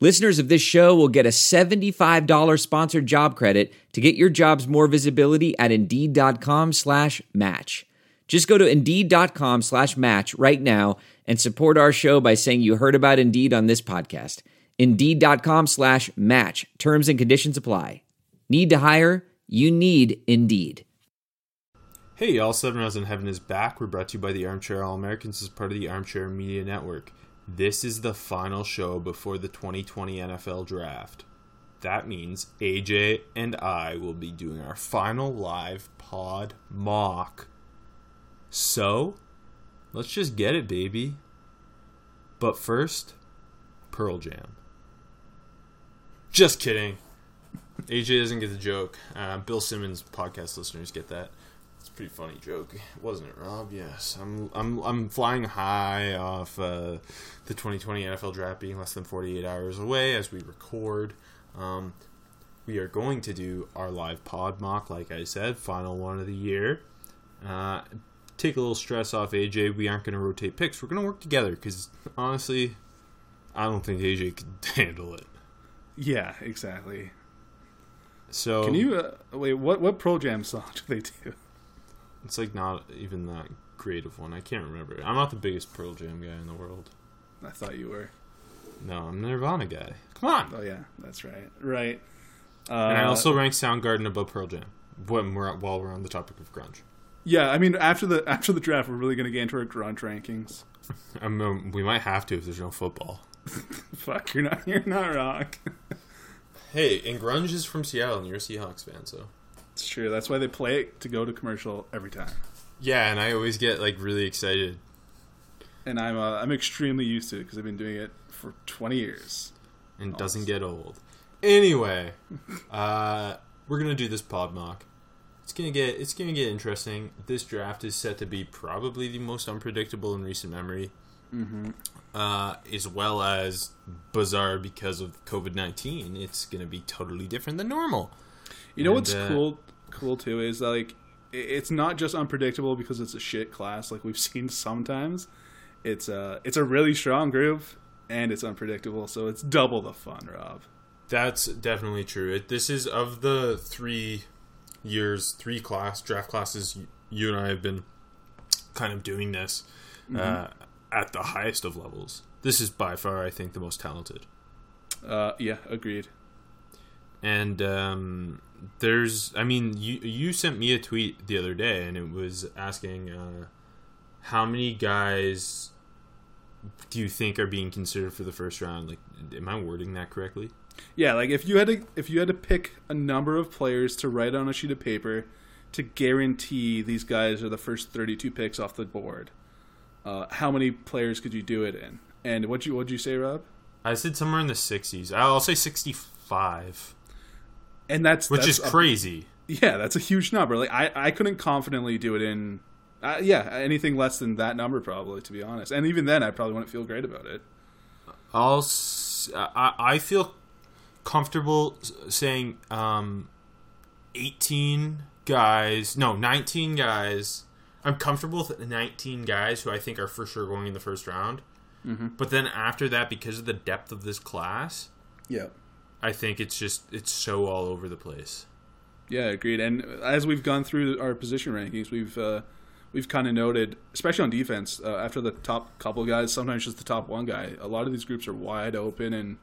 Listeners of this show will get a $75 sponsored job credit to get your jobs more visibility at Indeed.com slash match. Just go to Indeed.com slash match right now and support our show by saying you heard about Indeed on this podcast. Indeed.com slash match. Terms and conditions apply. Need to hire? You need Indeed. Hey, y'all. Seven Rounds in Heaven is back. We're brought to you by the Armchair All Americans as part of the Armchair Media Network. This is the final show before the 2020 NFL Draft. That means AJ and I will be doing our final live pod mock. So, let's just get it, baby. But first, Pearl Jam. Just kidding. AJ doesn't get the joke. Uh, Bill Simmons podcast listeners get that. Pretty funny joke, wasn't it, Rob? Yes, I'm I'm I'm flying high off uh, the 2020 NFL draft being less than 48 hours away as we record. Um, we are going to do our live pod mock, like I said, final one of the year. Uh, take a little stress off AJ. We aren't going to rotate picks. We're going to work together because honestly, I don't think AJ could handle it. Yeah, exactly. So Can you uh, wait? What what Pearl Jam song do they do? It's like not even that creative one. I can't remember. I'm not the biggest Pearl Jam guy in the world. I thought you were. No, I'm a Nirvana guy. Come on. Oh yeah, that's right. Right. Uh, and I also rank Soundgarden above Pearl Jam. When we're while we're on the topic of grunge. yeah. I mean, after the after the draft, we're really going to get into our grunge rankings. Um, um, we might have to if there's no football. Fuck, you're not you're not wrong. Hey, and grunge is from Seattle, and you're a Seahawks fan, so it's true. That's why they play it to go to commercial every time. yeah. And I always get like really excited. And I'm uh, I'm extremely used to it because I've been doing it for 20 years. and doesn't get old. Anyway, uh, we're gonna do this pod mock. It's gonna get it's gonna get interesting. This draft is set to be probably the most unpredictable in recent memory, mm-hmm. uh, as well as bizarre because of COVID nineteen. It's gonna be totally different than normal. You know And, what's uh, cool cool too is like it's not just unpredictable because it's a shit class like we've seen sometimes. It's a it's a really strong group and it's unpredictable, so it's double the fun, Rob. That's definitely true. It, this is of the three years, three class draft classes. You and I have been kind of doing this uh, at the highest of levels. This is by far, I think, the most talented. Uh, yeah, agreed. And um, there's, I mean, you you sent me a tweet the other day, and it was asking uh, how many guys do you think are being considered for the first round? Like, am I wording that correctly? Yeah, like if you had to if you had to pick a number of players to write on a sheet of paper to guarantee these guys are the first 32 picks off the board, uh, how many players could you do it in? And what you what'd you say, Rob? I said somewhere in the 60s. I'll say 65, And that's which that's is a- crazy. yeah, that's a huge number. Like I I couldn't confidently do it in. Uh, yeah, anything less than that number, probably, to be honest. And even then, I probably wouldn't feel great about it. I'll I, I feel comfortable saying um, 18 guys, no, 19 guys. I'm comfortable with 19 guys who I think are for sure going in the first round. But then after that, because of the depth of this class, Yeah. I think it's just it's so all over the place. Yeah, agreed. And as we've gone through our position rankings, we've uh, we've kind of noted, especially on defense, uh, after the top couple guys, sometimes just the top one guy. A lot of these groups are wide open, and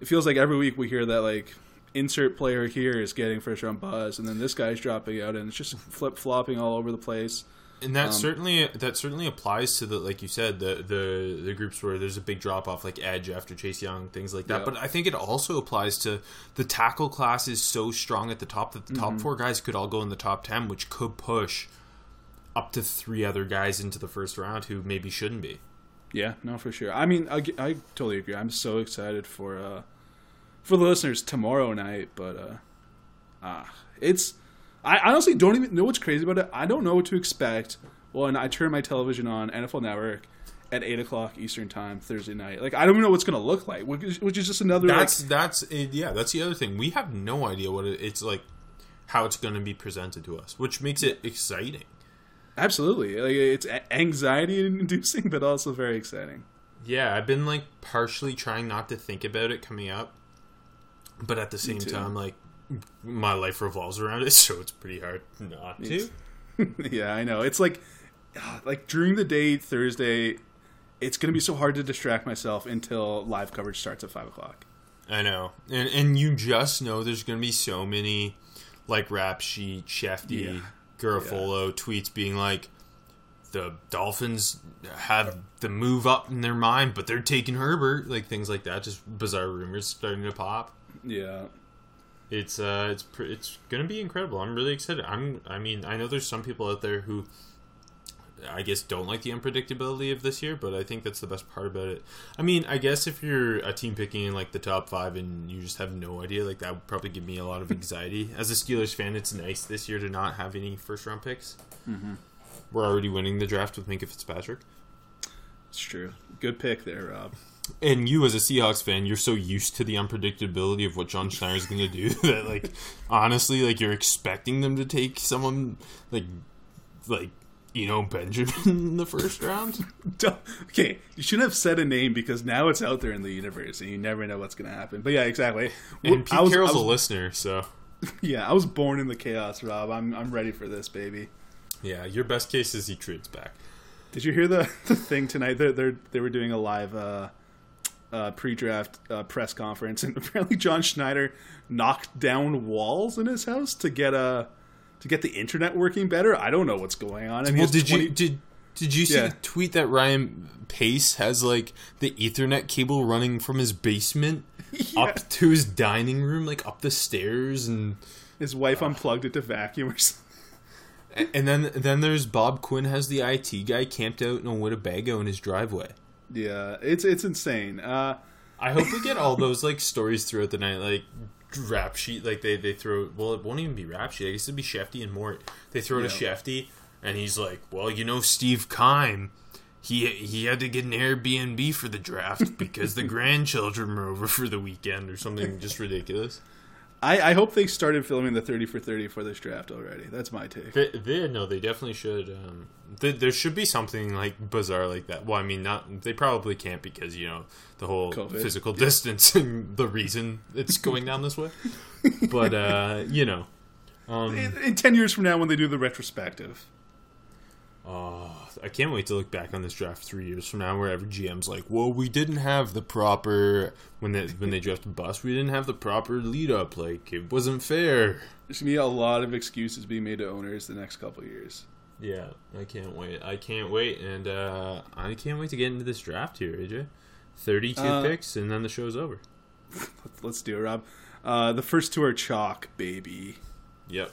it feels like every week we hear that like insert player here is getting first round buzz, and then this guy's dropping out, and it's just flip flopping all over the place. And that certainly that certainly applies to the like you said the the the groups where there's a big drop off like Edge after Chase Young things like that. Yeah. But I think it also applies to the tackle class is so strong at the top that the top four guys could all go in the top ten, which could push up to three other guys into the first round who maybe shouldn't be. Yeah, no, for sure. I mean, I, I totally agree. I'm so excited for uh, for the listeners tomorrow night, but uh, ah, it's I honestly don't even know what's crazy about it. I don't know what to expect when I turn my television on NFL Network at eight o'clock Eastern time Thursday night. Like I don't even know what's going to look like, which is, which is just another. That's like, that's it, eh, yeah. That's the other thing. We have no idea what it, it's like, how it's going to be presented to us, which makes it exciting. absolutely like it's anxiety inducing, but also very exciting. Yeah, I've been like partially trying not to think about it coming up, but at the same time, like my life revolves around it, so it's pretty hard not to. yeah, I know. It's like ah, like during the day Thursday, it's going to be so hard to distract myself until live coverage starts at five o'clock. I know, and and you just know there's going to be so many like rap sheet, Shefty, Yeah. Garafolo tweets being like. The Dolphins have the move up in their mind, but they're taking Herbert, like things like that. Just bizarre rumors starting to pop. Yeah, it's uh it's pr- it's gonna be incredible. I'm really excited. I'm i mean i know there's some people out there who i guess don't like the unpredictability of this year but i think that's the best part about it. I mean i guess if you're a team picking in like the top five and you just have no idea like that would probably give me a lot of anxiety. As a steelers fan it's nice this year to not have any first round picks we're already winning the draft with Minkah Fitzpatrick. It's true. Good pick there, Rob. And you as a Seahawks fan, you're so used to the unpredictability of what John Schneider's going to do that, like, honestly, like you're expecting them to take someone like, like you know Benjamin in the first round. Okay, you shouldn't have said a name because now it's out there in the universe and you never know what's going to happen. But yeah, exactly. And Pete was- Carroll's was- a listener, so Yeah, I was born in the chaos, Rob. I'm I'm ready for this, baby. yeah, your best case is he trades back. Did you hear the, the thing tonight? They they they were doing a live uh, uh, pre-draft uh, press conference, and apparently John Schneider knocked down walls in his house to get a to get the internet working better. I don't know what's going on. And Well, did 20 you did did you see Yeah. the tweet that Ryan Pace has like the Ethernet cable running from his basement up to his dining room, like up the stairs and. his wife unplugged it to vacuum or something? And then then there's Bob Quinn has the IT guy camped out in a Winnebago in his driveway. Yeah, it's it's insane. Uh, I hope we get all those like stories throughout the night, like rap sheet. Like they they throw. Well, it won't even be rap sheet. I guess it'd be Shefty and Mort. They throw to Yeah. Shefty, and he's like, "Well, you know, Steve Keim." He, he had to get an Airbnb for the draft because the grandchildren were over for the weekend or something just ridiculous. I, I hope they started filming the thirty for thirty for this draft already. That's my take. They, they no, they definitely should. Um, th- there should be something like bizarre like that. Well, I mean, not they probably can't because you know the whole COVID. physical distancing, the reason it's going down this way. But uh, you know, um, In, in ten years from now, when they do the retrospective, oh, I can't wait to look back on this draft three years from now, where every GM's like, "Well, we didn't have the proper when they when they drafted Bus, we didn't have the proper lead up. Like it wasn't fair." there's gonna be a lot of excuses being made to owners the next couple of years. Yeah, I can't wait. I can't wait, and uh, I can't wait to get into this draft here, AJ. Thirty-two Uh, picks, and then the show's over. Let's do it, Rob. Uh, the first two are chalk, baby. Yep,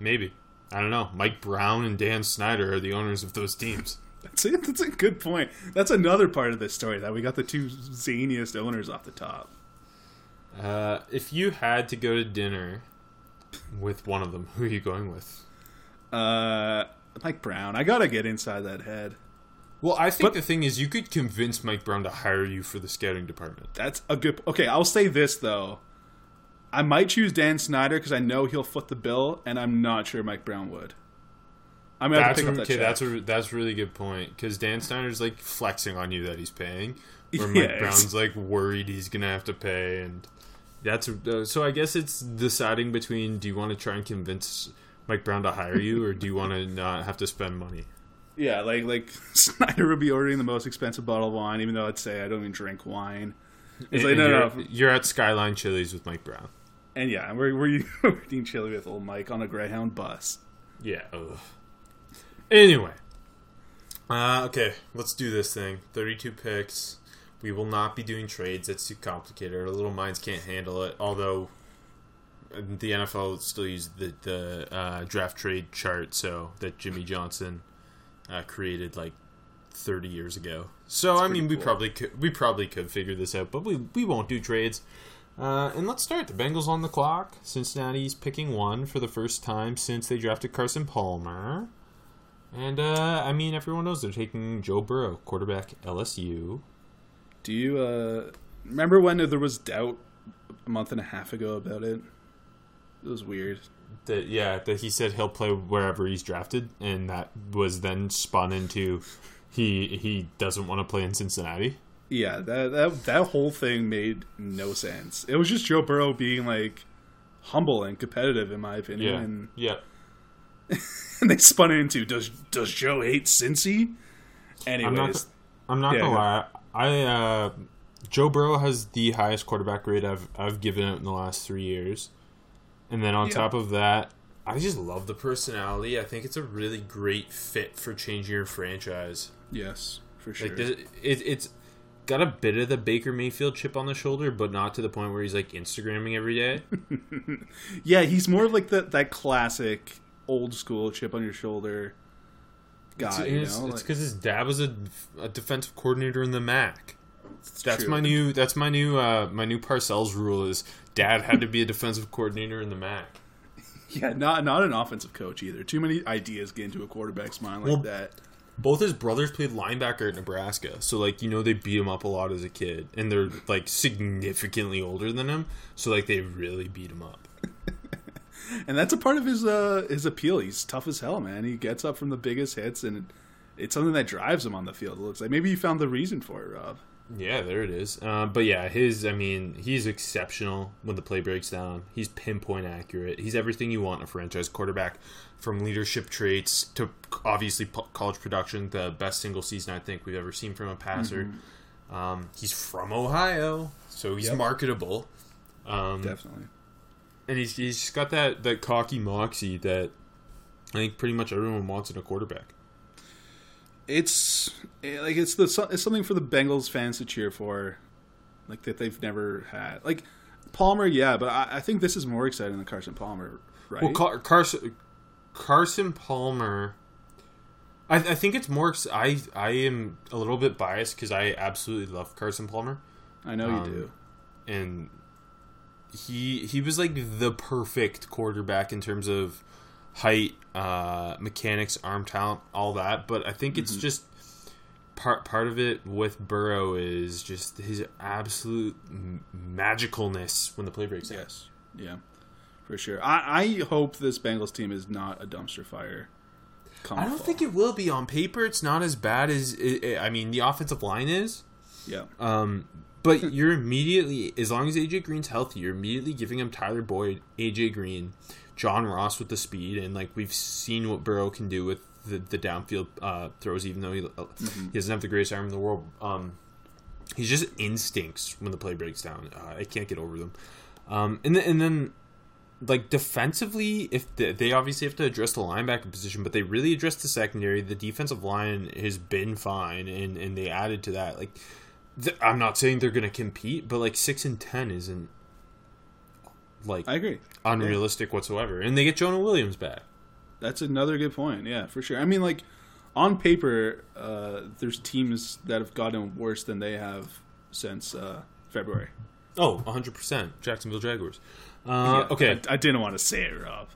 maybe. I don't know. Mike Brown and Dan Snyder are the owners of those teams. That's a, that's a good point. That's another part of this story that we got the two zaniest owners off the top. Uh, if you had to go to dinner with one of them, who are you going with? Uh, Mike Brown, I gotta get inside that head. Well, I think But- the thing is, you could convince Mike Brown to hire you for the scouting department. That's a good. Okay, I'll say this though. I might choose Dan Snyder because I know he'll foot the bill, and I'm not sure Mike Brown would. I'm gonna That's pick that okay. check. That's a that's a really good point because Dan Snyder's like flexing on you that he's paying, or Yeah, Mike Brown's like worried he's gonna have to pay, and that's uh, so. I guess it's deciding between do you want to try and convince Mike Brown to hire you, or do you want to not have to spend money? Yeah, like like Snyder would be ordering the most expensive bottle of wine, even though I'd say I don't even drink wine. It's like no, you're, no, you're at Skyline Chili's with Mike Brown. And yeah, we're we're eating chili with old Mike on a Greyhound bus. Yeah. Ugh. Anyway, uh, okay, let's do this thing. Thirty-two picks. We will not be doing trades. That's too complicated. Our little minds can't handle it. Although the NFL still uses the the uh, draft trade chart, so that Jimmy Johnson uh, created like thirty years ago. So I mean, we cool. probably could we probably could figure this out, but we we won't do trades. Uh, and let's start. The Bengals on the clock. Cincinnati's picking one for the first time since they drafted Carson Palmer. And uh, I mean, everyone knows they're taking Joe Burrow, quarterback LSU. Do you uh, remember when there was doubt a month and a half ago about it? It was weird. That yeah, that he said he'll play wherever he's drafted, and that was then spun into he he doesn't want to play in Cincinnati. Yeah, that that that whole thing made no sense. It was just Joe Burrow being like humble and competitive, in my opinion. Yeah, And, yeah. and they spun it into does does Joe hate Cincy? I'm Anyways, not. I'm not Yeah, gonna go. lie. I uh, Joe Burrow has the highest quarterback grade I've I've given it in the last three years, and then on Yeah. top of that, I just love the personality. I think it's a really great fit for changing your franchise. yes, for sure. Like the, it, it's got a bit of the Baker Mayfield chip on the shoulder, but not to the point where he's like Instagramming every day. yeah, he's more like that that classic old school chip on your shoulder guy. you it's know, Like, because his dad was a, a defensive coordinator in the MAC. That's true. my new. That's my new. Uh, my new Parcells rule is dad had to be a defensive coordinator in the MAC. yeah, not not an offensive coach either. Too many ideas get into a quarterback's mind like Well, that. Both his brothers played linebacker at Nebraska, so like you know they beat him up a lot as a kid, and they're like significantly older than him, so like they really beat him up. And that's a part of his uh his appeal. He's tough as hell, man. He gets up from the biggest hits, and it's something that drives him on the field. It looks like maybe you found the reason for it, Rob. Yeah, there it is. Uh, but yeah, his, I mean, he's exceptional when the play breaks down. He's pinpoint accurate. He's everything you want in a franchise quarterback, from leadership traits to obviously college production, the best single season I think we've ever seen from a passer. Um, he's from Ohio, so he's Yep. marketable. Um, Definitely. and he's, he's got that, that cocky moxie that I think pretty much everyone wants in a quarterback. It's eh, like it's the it's something for the Bengals fans to cheer for, like that they've never had. Like Palmer, yeah, but I, I think this is more exciting than Carson Palmer, right? Well, Car- Carson Carson Palmer. I, I think it's more. ex- I I am a little bit biased because I absolutely love Carson Palmer, I know you um, do. and he he was like the perfect quarterback in terms of height, uh, mechanics, arm talent, all that. But I think it's just part part of it with Burrow is just his absolute m- magicalness when the play breaks. Yes, yeah, for sure. I, I hope this Bengals team is not a dumpster fire. I don't fall. think it will be on paper. It's not as bad as i I mean the offensive line is. Yeah, Um, but you're immediately as long as AJ Green's healthy, you're immediately giving him Tyler Boyd, AJ Green, John Ross with the speed, and like we've seen what Burrow can do with the, the downfield uh, throws, even though he, uh, he doesn't have the greatest arm in the world. Um, he's just instincts when the play breaks down. Uh, I can't get over them. Um, and then, and then like defensively, if the, they obviously have to address the linebacker position, but they really addressed the secondary. The defensive line has been fine, and and they added to that. Like, th- I'm not saying they're going to compete, but like six and ten isn't like I agree. unrealistic whatsoever. And they get Jonah Williams back. That's another good point. Yeah, for sure. I mean, like on paper, uh, there's teams that have gotten worse than they have since uh, February. Oh, 100 percent Jacksonville Jaguars. Uh, Yeah, okay, I, I didn't want to say it, Rob.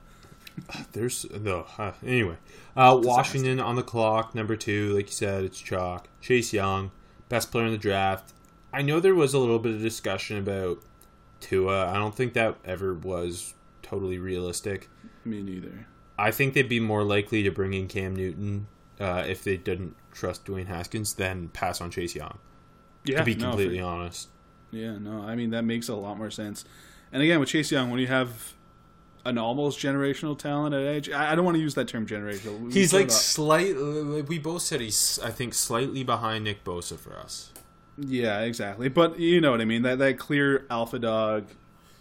There's no uh, anyway. Uh, Washington on the clock, number two. Like you said, it's chalk. Chase Young, best player in the draft. I know there was a little bit of discussion about Tua. I don't think that ever was totally realistic. Me neither. I think they'd be more likely to bring in Cam Newton uh, if they didn't trust Dwayne Haskins than pass on Chase Young. Yeah, To be no, for- completely honest. Yeah, no, I mean that makes a lot more sense. And again, with Chase Young, when you have an almost generational talent at edge, I, I don't want to use that term generational. We He's like slightly. We both said he's. I think slightly behind Nick Bosa for us. Yeah, exactly. But you know what I mean. That that clear alpha dog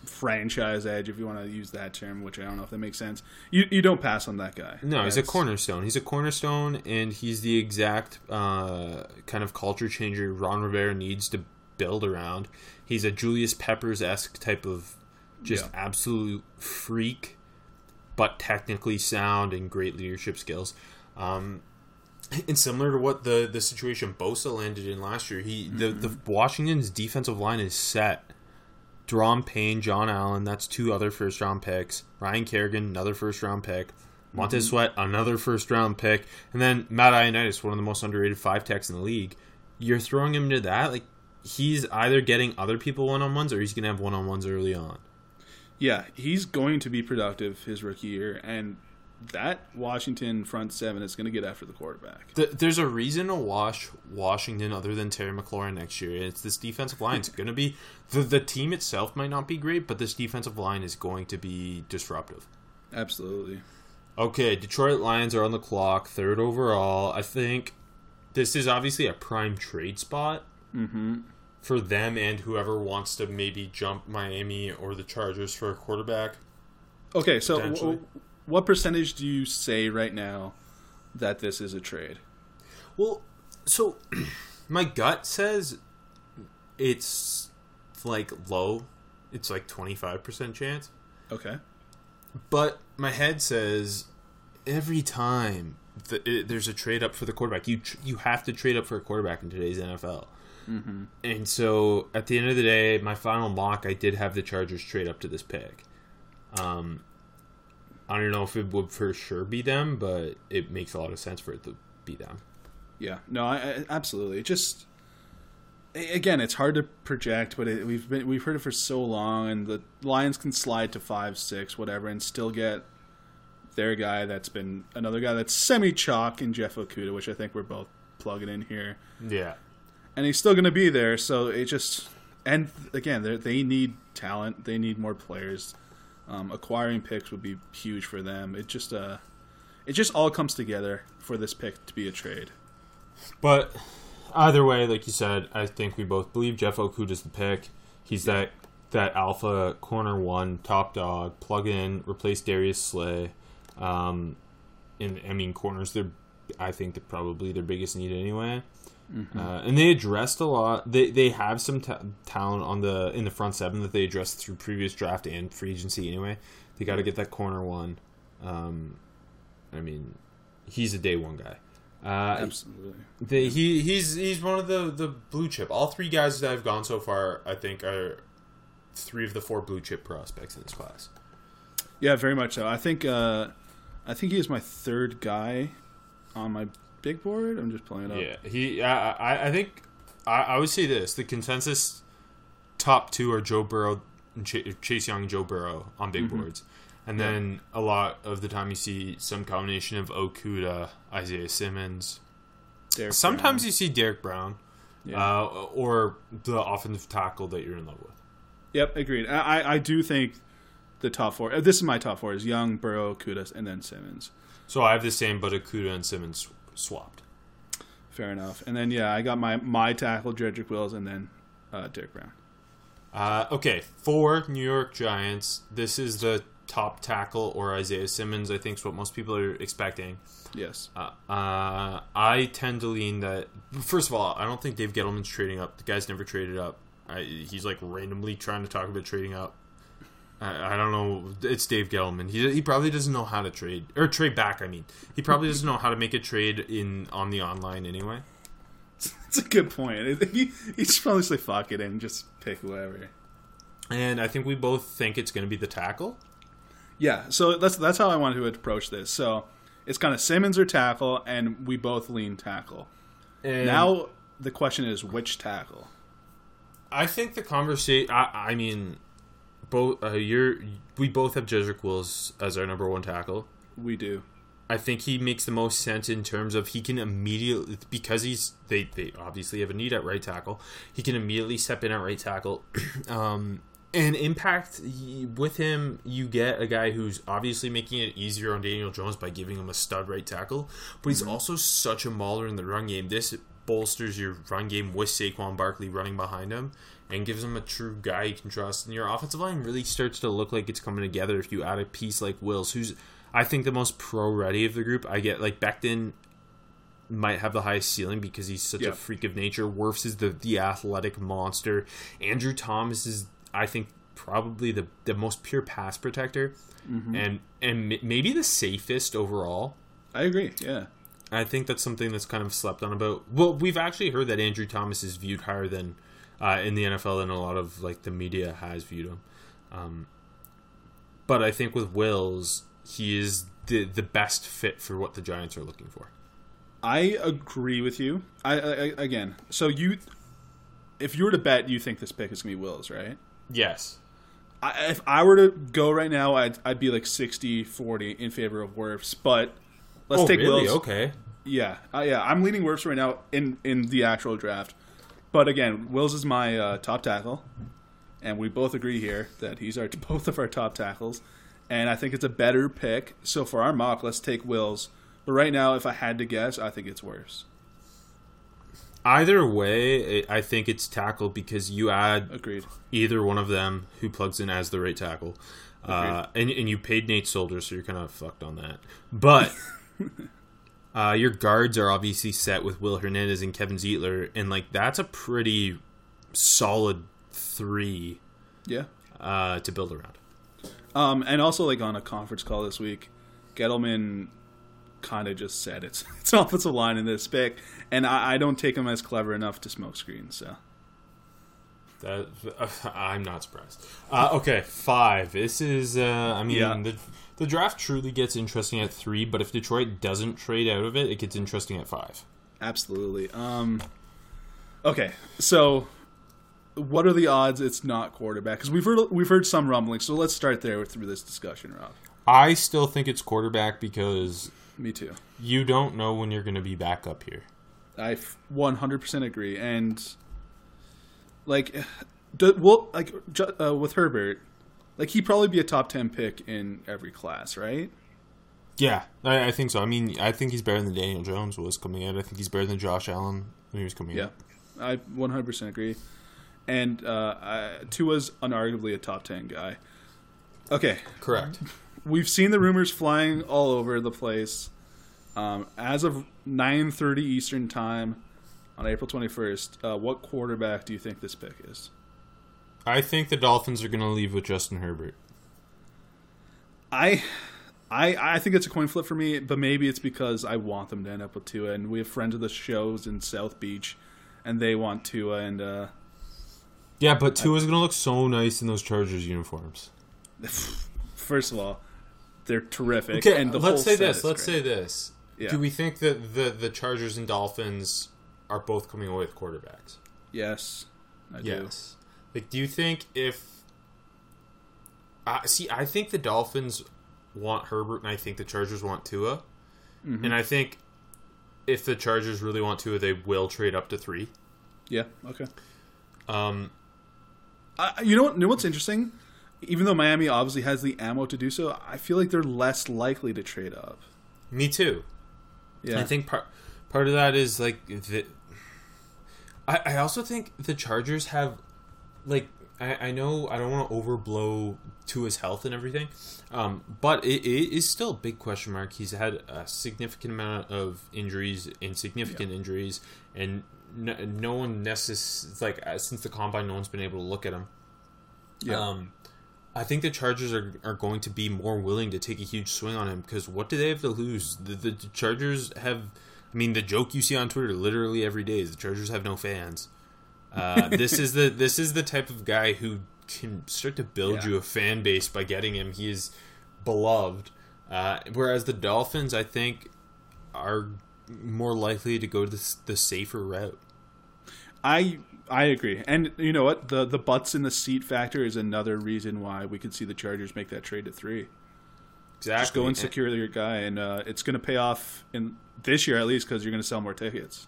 franchise edge, if you want to use that term, which I don't know if that makes sense. You you don't pass on that guy. No, he's a cornerstone. He's a cornerstone, and he's the exact uh, kind of culture changer Ron Rivera needs to build around. He's a Julius Peppers esque type of just Yeah. absolute freak, but technically sound and great leadership skills. Um, and similar to what the the situation Bosa landed in last year, he the, the Washington's defensive line is set Da'Ron Payne, John Allen, that's two other first round picks. Ryan Kerrigan, another first round pick. Montez Mm-hmm. Sweat, another first round pick. And then Matt Ioannidis, one of the most underrated five techs in the league. You're throwing him into that? Like, he's either getting other people one on ones or he's going to have one on ones early on. Yeah, he's going to be productive his rookie year, and that Washington front seven is going to get after the quarterback. Th- There's a reason to wash Washington other than Terry McLaurin next year. It's this defensive line. It's going to be the the team itself might not be great, but this defensive line is going to be disruptive. Absolutely. Okay, Detroit Lions are on the clock, third overall. I think this is obviously a prime trade spot mm-hmm. for them and whoever wants to maybe jump Miami or the Chargers for a quarterback. Okay, so w- what percentage do you say right now that this is a trade? Well, so my gut says it's like low. It's like 25% chance. Okay. But my head says every time th- it, there's a trade up for the quarterback, you tr- you have to trade up for a quarterback in today's NFL. Mm-hmm. And so at the end of the day, my final mock, I did have the Chargers trade up to this pick. Um, I don't know if it would for sure be them, but it makes a lot of sense for it to be them. Yeah. No, I, I absolutely. It just again, it's hard to project, but it, we've been we've heard it for so long, and the Lions can slide to five, six, whatever, and still get their guy. That's been another guy that's semi chalk in Jeff Okudah, which I think we're both plugging in here, Yeah. and he's still going to be there. So it just and again, they they need talent. They need more players. Um, acquiring picks would be huge for them. It just uh, it just all comes together for this pick to be a trade. But either way, like you said, I think we both believe Jeff Okudah's the pick. He's that that alpha corner one top dog. Plug in, replace Darius Slay. Um, and I mean corners, they're I think they're probably their biggest need anyway. Uh, and they addressed a lot. They they have some ta- talent on the in the front seven that they addressed through previous draft and free agency anyway. They got to get that corner one. Um, I mean, he's a day one guy. Uh, Absolutely. the, he he's he's one of the the blue chip. All three guys that I've gone so far, I think, are three of the four blue chip prospects in this class. Yeah, very much so. I think uh, I think he is my third guy on my big board. I'm just playing it up. Yeah, he. I I, think I, I would say this: the consensus top two are Joe Burrow, Ch- Chase Young, Joe Burrow on big boards, and then a lot of the time you see some combination of Okudah, Isaiah Simmons. Derrick Sometimes Brown. you see Derrick Brown, Yeah. uh, or the offensive tackle that you're in love with. Yep, agreed. I, I- I do think the top four. uh, This is my top four: is Young, Burrow, Okudah, and then Simmons. So I have the same, but Okudah and Simmons swapped. Fair enough. And then yeah, I got my my tackle, Jedrick Wills, and then uh, Derrick Brown. Uh, okay, for New York Giants, this is the top tackle or Isaiah Simmons. I think is what most people are expecting. Yes. Uh, uh, I tend to lean that. First of all, I don't think Dave Gettleman's trading up. The guy's never traded up. I, he's like randomly trying to talk about trading up. I, I don't know. It's Dave Gettleman. He he probably doesn't know how to trade or trade back. I mean, he probably doesn't know how to make a trade in on the online anyway. That's a good point. He, he should probably say fuck it and just pick whoever. And I think we both think it's going to be the tackle. Yeah, so that's that's how I wanted to approach this. So it's kind of Simmons or tackle, and we both lean tackle. And Now the question is which tackle. I think the conversation. I, I mean, both uh, you're we both have Jedrick Wills as our number one tackle. We do. I think he makes the most sense in terms of he can immediately because he's they they obviously have a need at right tackle. He can immediately step in at right tackle, um, and impact with him. You get a guy who's obviously making it easier on Daniel Jones by giving him a stud right tackle, but he's also such a mauler in the run game. This bolsters your run game with Saquon Barkley running behind him. And gives him a true guy you can trust. And your offensive line really starts to look like it's coming together if you add a piece like Wills, who's I think the most pro ready of the group. I get like Becton might have the highest ceiling because he's such Yeah. a freak of nature. Wirfs is the the athletic monster. Andrew Thomas is I think probably the the most pure pass protector mm-hmm. and and m- maybe the safest overall. I agree. Yeah. I think that's something that's kind of slept on about. Well, we've actually heard that Andrew Thomas is viewed higher than uh, in the NFL than a lot of like the media has viewed him. Um, but I think with Wills, he is the the best fit for what the Giants are looking for. I agree with you. I, I again, so you, if you were to bet, you think this pick is gonna be Wills, right? Yes. I, if I were to go right now, I'd, I'd be like 60-40 in favor of Wirfs, but let's oh, take really? Wills. Okay. Yeah, uh, yeah, I'm leaning Wirfs right now in in the actual draft. But again, Wills is my uh, top tackle, and we both agree here that he's our both of our top tackles, and I think it's a better pick. So for our mock, let's take Wills. But right now, if I had to guess, I think it's Wirfs. Either way, I think it's tackle because you add Agreed. either one of them who plugs in as the right tackle. Uh, and, and you paid Nate Solder, so you're kind of fucked on that. But uh, your guards are obviously set with Will Hernandez and Kevin Zeitler, and like that's a pretty solid three Yeah. uh, to build around. Um, and also like on a conference call this week, Gettleman kind of just said it's it's offensive line in this pick, and I, I don't take him as clever enough to smoke screens. So That I'm not surprised. Uh, okay, five. This is. Uh, I mean, Yeah. the the draft truly gets interesting at three, but if Detroit doesn't trade out of it, it gets interesting at five. absolutely. Um, okay, so what are the odds it's not quarterback? Because we've heard we've heard some rumblings. So let's start there through this discussion, Rob. I still think it's quarterback because Me too. you don't know when you're going to be back up here. I 100% agree. And like, do, well, like uh, with Herbert, like he'd probably be a top 10 pick in every class, right? Yeah, I, I think so. I mean, I think he's better than Daniel Jones was coming out. I think he's better than Josh Allen when he was coming Yeah, out. I 100% agree. And uh, I, Tua's unarguably a top 10 guy. Okay, Correct. we've seen the rumors flying all over the place. Um, as of 9:30 Eastern time on April 21st, uh, what quarterback do you think this pick is? I think the Dolphins are going to leave with Justin Herbert. I, I, I think it's a coin flip for me, but maybe it's because I want them to end up with Tua, and we have friends of the shows in South Beach, and they want Tua, and uh, Yeah, but Tua's going to look so nice in those Chargers uniforms. first of all, they're terrific. Okay, and the let's say this. Let's great. say this. Yeah. Do we think that the the Chargers and Dolphins are both coming away with quarterbacks? yes, I do. Like, do you think if? Uh, see, I think the Dolphins want Herbert, and I think the Chargers want Tua, Mm-hmm. and I think if the Chargers really want Tua, they will trade up to three. Yeah. Okay. Um, Uh, you know what? You know what's interesting? Even though Miami obviously has the ammo to do so, I feel like they're less likely to trade up. me too. Yeah. I think part part of that is like the. I I also think the Chargers have, like I I know I don't want to overblow to his health and everything, um, but it, it is still a big question mark. He's had a significant amount of injuries, insignificant injuries, and no, no one necess like uh, since the combine, no one's been able to look at him. yeah. Um, I think the Chargers are, are going to be more willing to take a huge swing on him because what do they have to lose? The, the Chargers have, I mean, the joke you see on Twitter literally every day is the Chargers have no fans. Uh, this is the this is the type of guy who can start to build Yeah. you a fan base by getting him. He is beloved, uh, whereas the Dolphins, I think, are more likely to go the, the safer route. I I agree, and you know what? The the butts in the seat factor is another reason why we could see the Chargers make that trade to three. Exactly. Just go and secure your guy, and uh, it's going to pay off in this year at least because you're going to sell more tickets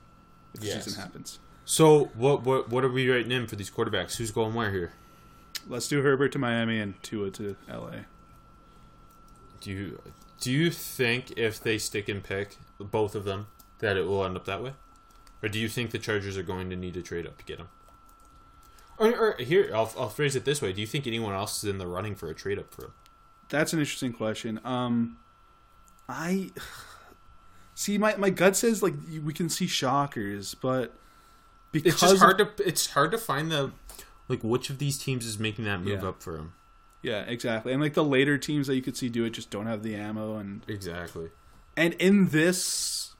if the season happens. So what what what are we writing in for these quarterbacks? Who's going where here? Let's do Herbert to Miami and Tua to L.A. Do you do you think if they stick and pick both of them that it will end up that way, or do you think the Chargers are going to need to trade up to get them? Or, or here, I'll, I'll phrase it this way: Do you think anyone else is in the running for a trade up for him? That's an interesting question. Um, I see my my gut says like we can see shockers, but because It's just of- hard to it's hard to find the like which of these teams is making that move Yeah. up for him. yeah, exactly. And like the later teams that you could see do it just don't have the ammo, and Exactly. and in this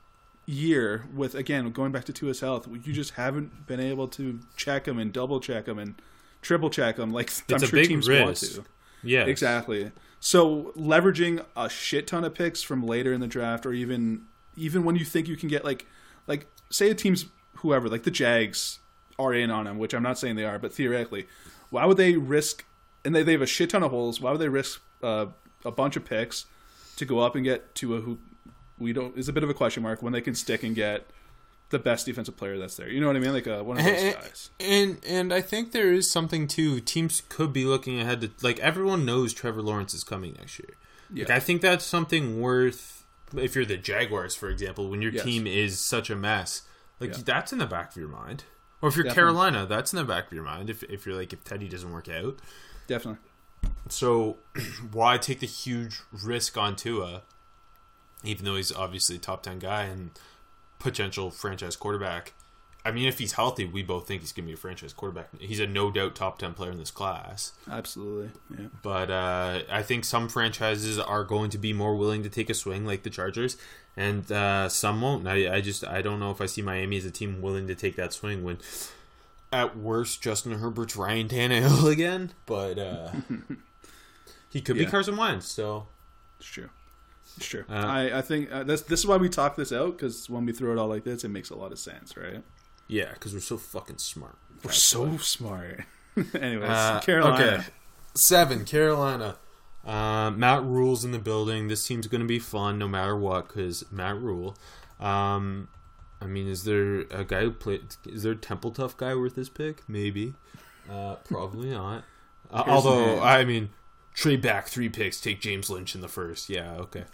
year with again going back to to his health, you just haven't been able to check him and double check him and triple check him like It's I'm a sure big teams risk. want to. Yeah, Exactly. So leveraging a shit ton of picks from later in the draft, or even even when you think you can get like like say a team's whoever like the Jags are in on him, which I'm not saying they are, but theoretically, why would they risk? And they, they have a shit ton of holes. Why would they risk uh, a bunch of picks to go up and get to a who we don't is a bit of a question mark when they can stick and get the best defensive player that's there. You know what I mean? Like uh, one of those and, guys. and and I think there is something too. Teams could be looking ahead to like everyone knows Trevor Lawrence is coming next year. Like Yeah. I think that's something worth if you're the Jaguars, for example, when your Yes. team is such a mess. Like Yeah. that's in the back of your mind. Or if you're Definitely. Carolina, that's in the back of your mind. If if you're like if Teddy doesn't work out, Definitely. so why take the huge risk on Tua, even though he's obviously a top ten guy and potential franchise quarterback? I mean, if he's healthy, we both think he's going to be a franchise quarterback. He's a no doubt top ten player in this class. Absolutely. Yeah. But uh, I think some franchises are going to be more willing to take a swing, like the Chargers, and uh, some won't. I, I just I don't know if I see Miami as a team willing to take that swing when, at worst, Justin Herbert's Ryan Tannehill again. But uh, he could be Yeah. Carson Wentz. So It's true. It's true. Uh, I, I think uh, this this is why we talk this out because when we throw it all like this, it makes a lot of sense, right? Yeah, because we're so fucking smart. We're so smart. Anyways, Uh, Carolina. Okay. Seven, Carolina. Uh, Matt Rhule's in the building. This team's going to be fun no matter what because Matt Rhule. Um, I mean, is there a guy who played? Is there a Temple Tough guy worth this pick? Maybe. Uh, probably not. Uh, although. I mean, trade back three picks, take James Lynch in the first. Yeah, okay.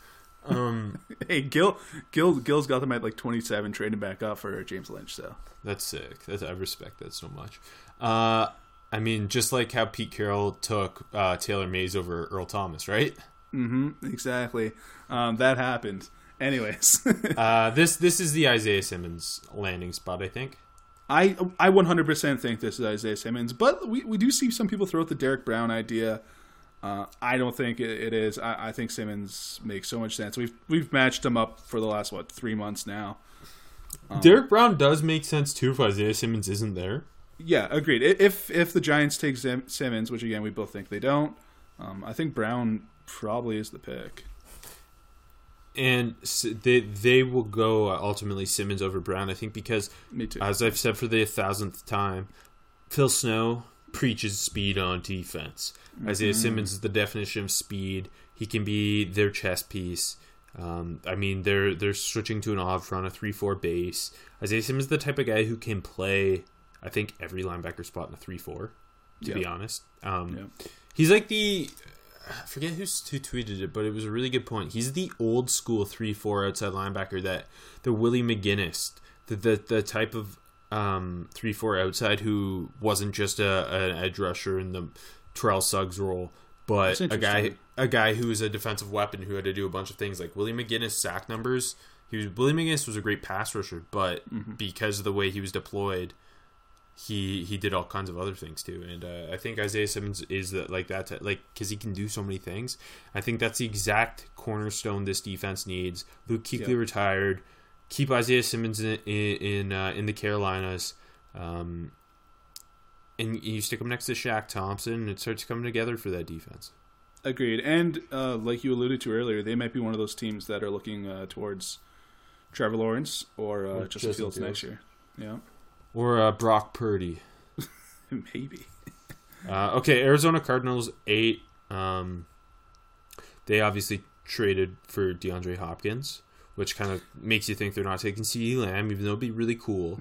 Um, Hey, Gil, Gil, Gil's got them at like twenty seven, trading back up for James Lynch. So That's sick. That's, I respect that so much. Uh, I mean, just like how Pete Carroll took uh, Taylor Mays over Earl Thomas, right? Mm-hmm. exactly, um, that happened. Anyways, Uh, this this is the Isaiah Simmons landing spot, I think. I I one hundred percent think this is Isaiah Simmons, but we, we do see some people throw out the Derrick Brown idea. Uh, I don't think it, is. I, I think Simmons makes so much sense. We've we've matched him up for the last what three months now. Derrick Brown does make sense too if Isaiah Simmons isn't there. Yeah, agreed. If if the Giants take Sim- Simmons, which again we both think they don't, um, I think Brown probably is the pick. And they they will go uh, ultimately Simmons over Brown, I think, because Me too. as I've said for the thousandth time, Phil Snow preaches speed on defense. Isaiah Simmons is the definition of speed. He can be their chess piece. Um, I mean, they're they're switching to an odd front, a three-four base. Isaiah Simmons is the type of guy who can play. I think every linebacker spot in a three-four. To be honest, um, Yeah. he's like the. I forget who's who tweeted it, but it was a really good point. He's the old school three-four outside linebacker that the Willie McGinest, the the, the type of um, three-four outside who wasn't just a an edge rusher in the Terrell Suggs role, but a guy a guy who was a defensive weapon who had to do a bunch of things like Willie McGinest sack numbers. He was Willie McGinest was a great pass rusher, but Mm-hmm. because of the way he was deployed, he he did all kinds of other things too. And uh, I think Isaiah Simmons is that like that to- like because he can do so many things. I think that's the exact cornerstone this defense needs. Luke Kuechly Yeah. retired. Keep Isaiah Simmons in in in, uh, in the Carolinas. Um, and you stick him next to Shaq Thompson, and it starts coming together for that defense. Agreed. And uh, like you alluded to earlier, they might be one of those teams that are looking uh, towards Trevor Lawrence or, uh, Or Justin, Justin Fields, next year. Yeah, Or uh, Brock Purdy. maybe. Uh, okay, Arizona Cardinals eight. Um, they obviously traded for DeAndre Hopkins, which kind of makes you think they're not taking CeeDee Lamb, even though it'd be really cool.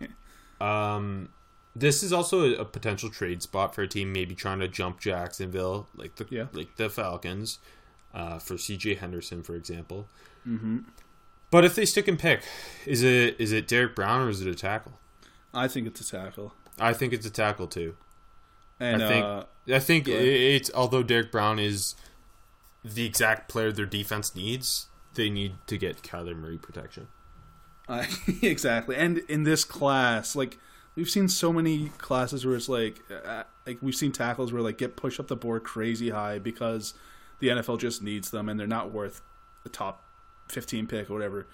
um, this is also a, a potential trade spot for a team maybe trying to jump Jacksonville, like the Yeah. like the Falcons, uh, for CJ Henderson, for example. hmm But if they stick and pick, is it is it Derrick Brown or is it a tackle? I think it's a tackle. I think it's a tackle too. And I think- uh, I think ahead. it's although Derrick Brown is the exact player their defense needs, they need to get Kyler Murray protection. I, exactly. And in this class, like we've seen so many classes where it's like, uh, like we've seen tackles where like get pushed up the board crazy high because the NFL just needs them and they're not worth the top fifteen pick or whatever.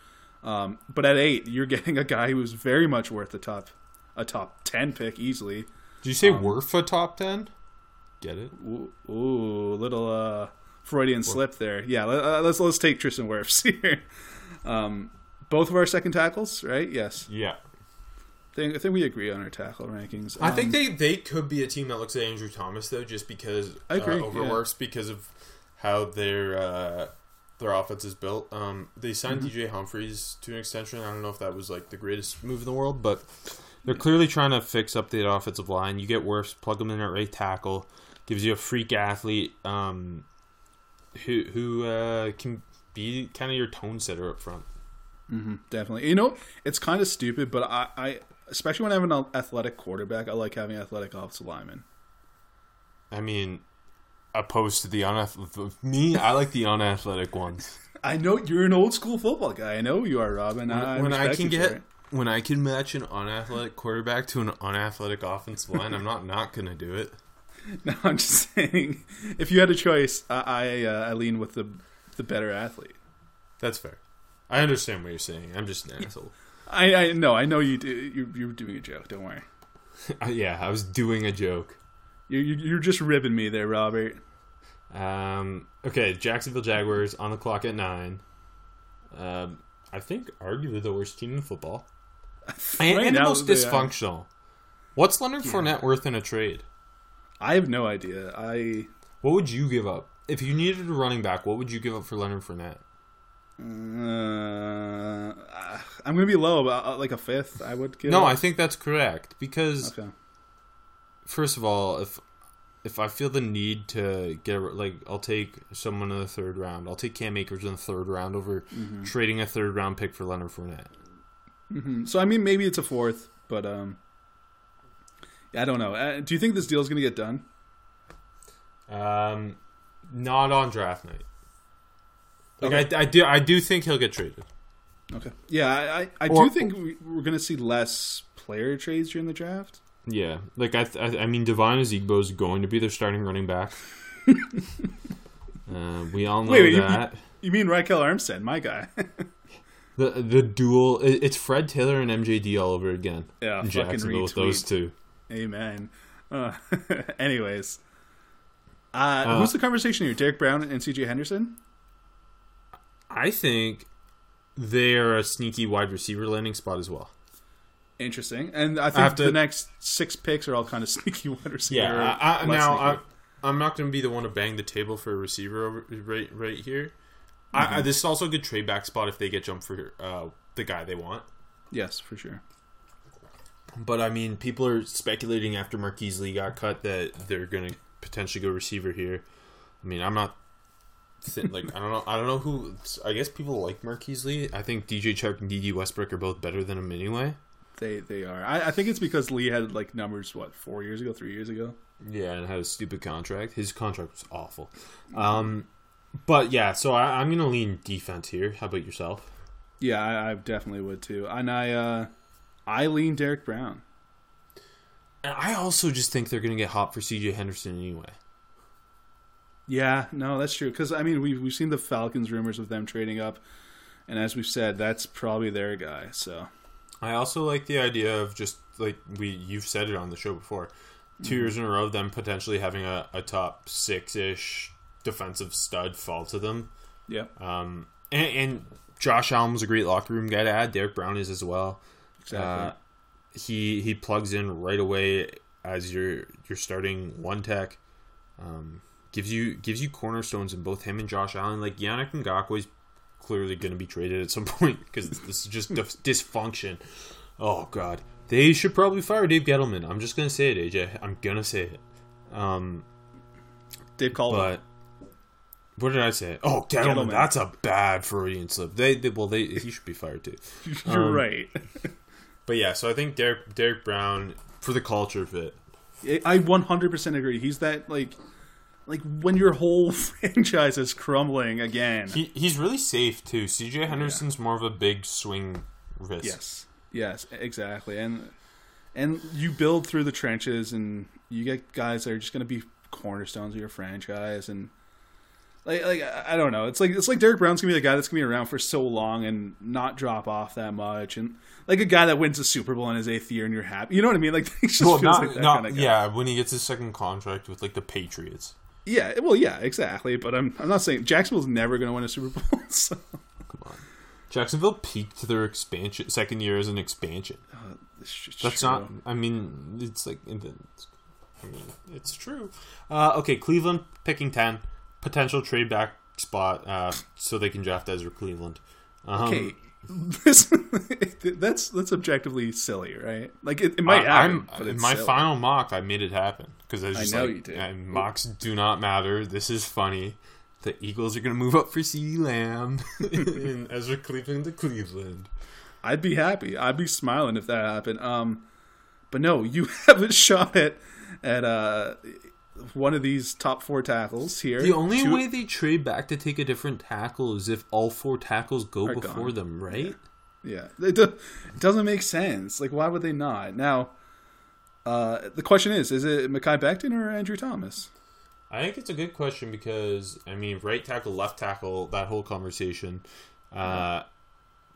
Um, but at eight, you're getting a guy who's very much worth a top a top ten pick easily. Did you say worth a top ten? Get it? Ooh, ooh little uh, Freudian slip there. Yeah, let, uh, let's let's take Tristan Wirfs here. Um, both of our second tackles, right? Yes. Yeah. I think, I think we agree on our tackle rankings. I think Um, they, they could be a team that looks at Andrew Thomas though, just because I agree, uh, over yeah. Wirfs because of how their uh, their offense is built. Um, they signed Mm-hmm. DJ Humphries to an extension. I don't know if that was like the greatest move in the world, but they're clearly trying to fix up the offensive line. You get Wirfs, plug them in at right tackle, gives you a freak athlete um, who who uh, can be kind of your tone setter up front. definitely. You know, it's kind of stupid, but I, I especially when I have an athletic quarterback, I like having athletic offensive linemen. I mean, opposed to the unathletic me, I like the unathletic ones. I know you're an old school football guy. I know you are, Robin. I, when I can get it. when I can match an unathletic quarterback to an unathletic offensive line, I'm not not gonna do it. No, I'm just saying, if you had a choice, I I, uh, I lean with the the better athlete. That's fair. I understand what you're saying. I'm just an asshole. I I know I know you do. You're, you're doing a joke. Don't worry. Uh, yeah, I was doing a joke. You're you're just ribbing me there, Robert. Um, okay, Jacksonville Jaguars on the clock at nine. Um, I think arguably the worst team in football, and, Right and the most dysfunctional. What's Leonard Fournette worth in a trade? I have no idea. I What would you give up if you needed a running back? What would you give up for Leonard Fournette? uh, I'm gonna be low, but uh, like a fifth. I would give. No, I think that's correct because Okay. first of all, if if I feel the need to get like, I'll take someone in the third round. I'll take Cam Akers in the third round over trading a third round pick for Leonard Fournette. So I mean, maybe it's a fourth, but um, I don't know. Uh, do you think this deal is gonna get done? Um, not on draft night. Like Okay. I, I do, I do think he'll get traded. Okay. Yeah, I I, I Or- do think we, we're gonna see less player trades during the draft. Yeah, like I, I, I mean, Devine Ozigbo is going to be their starting running back. uh, we all know Wait, wait, you- that. You mean Ryquell Armstead, my guy? The the duel, it- it's Fred Taylor and MJD all over again. Yeah, Jacksonville with those two. Amen. Uh, anyways, uh, Uh, who's the conversation here? Derrick Brown and C.J. Henderson. I think they are a sneaky wide receiver landing spot as well. Interesting, and I think have to- the next six picks are all kind of sneaky wide receiver. Yeah, I, I, now. I, I'm not going to be the one to bang the table for a receiver over, right right here. I, I, this is also a good trade back spot if they get jumped for uh, the guy they want. yes, for sure. But I mean, people are speculating after Marquise Lee got cut that they're going to potentially go receiver here. I mean, I'm not thi- like I don't know. I don't know who. I guess people like Marquise Lee. I think DJ Chark and Dede Westbrook are both better than him anyway. They they are. I, I think it's because Lee had like numbers what four years ago, three years ago. Yeah, and had a stupid contract. His contract was awful. Um, but yeah, so I, I'm gonna lean defense here. How about yourself? Yeah, I, I definitely would too. And I uh, I lean Derrick Brown. And I also just think they're gonna get hot for CJ Henderson anyway. Yeah, no, that's true. Because I mean, we've we've seen the Falcons rumors of them trading up, and as we've said, that's probably their guy. So I also like the idea of just like we you've said it on the show before. 2 years in a row of them potentially having a, a top six ish defensive stud fall to them. yeah, Um, and, and Josh Allen was a great locker room guy to add. Derrick Brown is as well. Exactly. Uh, he he plugs in right away as you're you're starting one tech. Um, gives you gives you cornerstones in both him and Josh Allen. Like Yannick Ngakoue is clearly going to be traded at some point because this is just dysfunction. Oh God, they should probably fire Dave Gettleman. I'm just gonna say it, AJ. I'm gonna say it. Um, Dave Caldwell. but what did I say? Oh, Gettleman. Gettleman. That's a bad Freudian slip. They, they well, they he should be fired too. You're um, right. But yeah, so I think Derrick Derrick Brown for the culture fit. I 100% agree. He's that like like when your whole franchise is crumbling again. He he's really safe too. CJ Henderson's more of a big swing risk. yes. Yes, exactly. And and you build through the trenches and you get guys that are just going to be cornerstones of your franchise and like like I don't know. It's like it's like Derrick Brown's gonna be the guy that's gonna be around for so long and not drop off that much, and like a guy that wins a Super Bowl in his eighth year and you're happy. You know what I mean? Like just Well, feels not, like that not kind of guy. yeah. When he gets his second contract with like the Patriots, yeah. Well, yeah, exactly. But I'm I'm not saying Jacksonville's never gonna win a Super Bowl. So come on. Jacksonville peaked their expansion second year as an expansion. it's That's true. not. I mean, it's like. It's, I mean, it's true. Uh, okay, Cleveland picking ten, potential trade back spot, uh, so they can draft Ezra Cleveland. Um, okay. That's that's objectively silly, right? Like it, it might I, happen, it's my silly. final mock. I made it happen because I was I know like, you did. "Uh, mocks do not matter. This is funny. The Eagles are going to move up for CeeDee Lamb and Ezra Cleveland to Cleveland. I'd be happy. I'd be smiling if that happened. Um, but no, you have a shot at at uh one of these top four tackles here. The only Two- way they trade back to take a different tackle is if all four tackles go Are before gone. them, right? yeah, it, do, it doesn't make sense. Like, why would they not? Now, uh, the question is: Is it Mekhi Becton or Andrew Thomas? I think it's a good question because I mean, right tackle, left tackle, that whole conversation. Uh,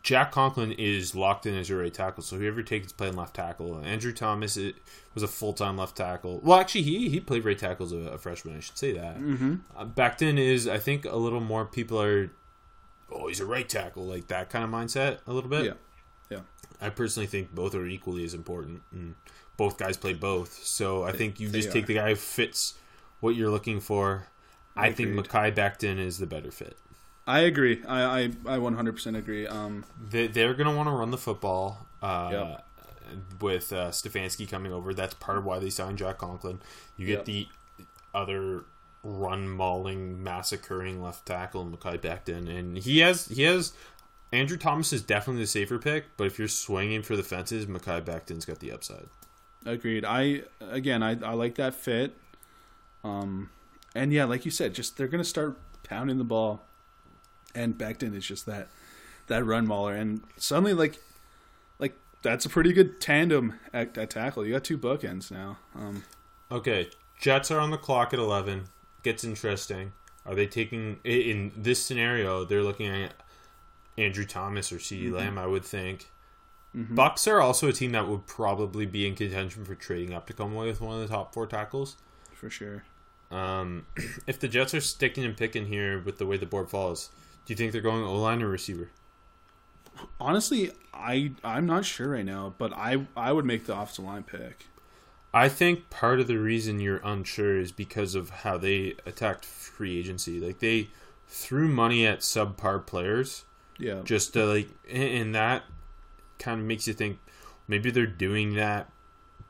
Jack Conklin is locked in as your right tackle, so whoever takes is playing left tackle. Andrew Thomas it, was a full time left tackle. Well, actually, he he played right tackle as a, a freshman. I should say that. Mm-hmm. Uh, Becton is, I think, a little more people are. Oh, he's a right tackle, like that kind of mindset, a little bit. Yeah, yeah. I personally think both are equally as important, and both guys play both. So I think you they just take the guy who fits what you're looking for. I think Agreed. Mekhi Becton is the better fit. I agree. I I, I 100% agree. Um, They, they're going to want to run the football. Uh, Yep. With uh, Stefanski coming over, that's part of why they signed Jack Conklin. You get Yep. the other run mauling, massacring left tackle, Mekhi Becton, and he has he has. Andrew Thomas is definitely the safer pick, but if you're swinging for the fences, Mekhi Becton's got the upside. Agreed. I again, I, I like that fit. Um, and yeah, like you said, just they're gonna start pounding the ball, and Becton is just that that run mauler, and suddenly like like that's a pretty good tandem at, at tackle. You got two bookends now. Um, Okay, Jets are on the clock at 11. Gets interesting. Are they taking in this scenario? They're looking at Andrew Thomas or CeeDee Mm-hmm. Lamb. I would think. Bucks are also a team that would probably be in contention for trading up to come away with one of the top four tackles. for sure. Um, if the Jets are sticking and picking here with the way the board falls, do you think they're going O line or receiver? Honestly, I I'm not sure right now, but I I would make the offensive line pick. I think part of the reason you're unsure is because of how they attacked free agency. Like they threw money at subpar players Yeah, just to like, and that kind of makes you think maybe they're doing that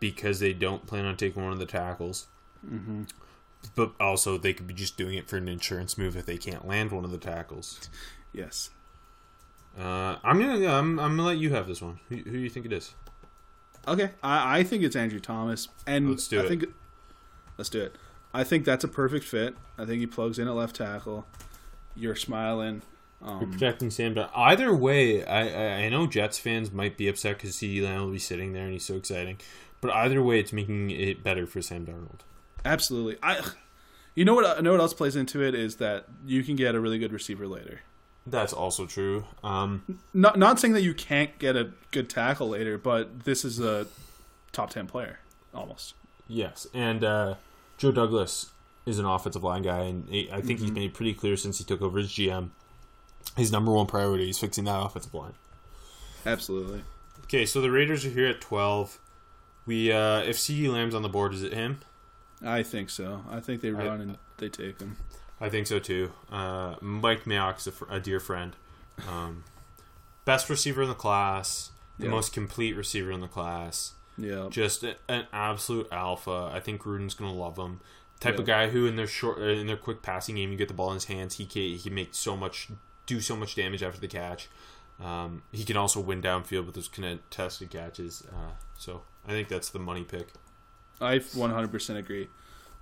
because they don't plan on taking one of the tackles. Mm-hmm. But also, they could be just doing it for an insurance move if they can't land one of the tackles. yes. Uh, I'm gonna, I'm, I'm gonna let you have this one. Who, who do you think it is? Okay, I, I think it's Andrew Thomas, and Let's do I it. think let's do it. I think that's a perfect fit. I think he plugs in at left tackle. You're smiling. You're Um, projecting Sam, but either way, I, I I know Jets fans might be upset because Lamb will be sitting there and he's so exciting. But either way, it's making it better for Sam Darnold. Absolutely. I. You know what? I know what else plays into it is that you can get a really good receiver later. That's also true. Um, Not not saying that you can't get a good tackle later, but this is a top ten player almost. yes, and uh, Joe Douglas is an offensive line guy, and he- I think he's made pretty clear since he took over as GM. His number one priority is fixing that offensive line. Absolutely. Okay, so the Raiders are here at twelve. We uh, if CeeDee Lamb's on the board, is it him? I think so. I think they I- run and they take him. I think so too. Uh, Mike Mayock's a, fr- a dear friend. Um, best receiver in the class, the Yeah. most complete receiver in the class. Yeah. Just a, an absolute alpha. I think Gruden's gonna love him. Type of guy who in their short, uh, in their quick passing game, you get the ball in his hands. He can he can make so much, do so much damage after the catch. Um, he can also win downfield with those contested catches. Uh, so I think that's the money pick. I 100% agree.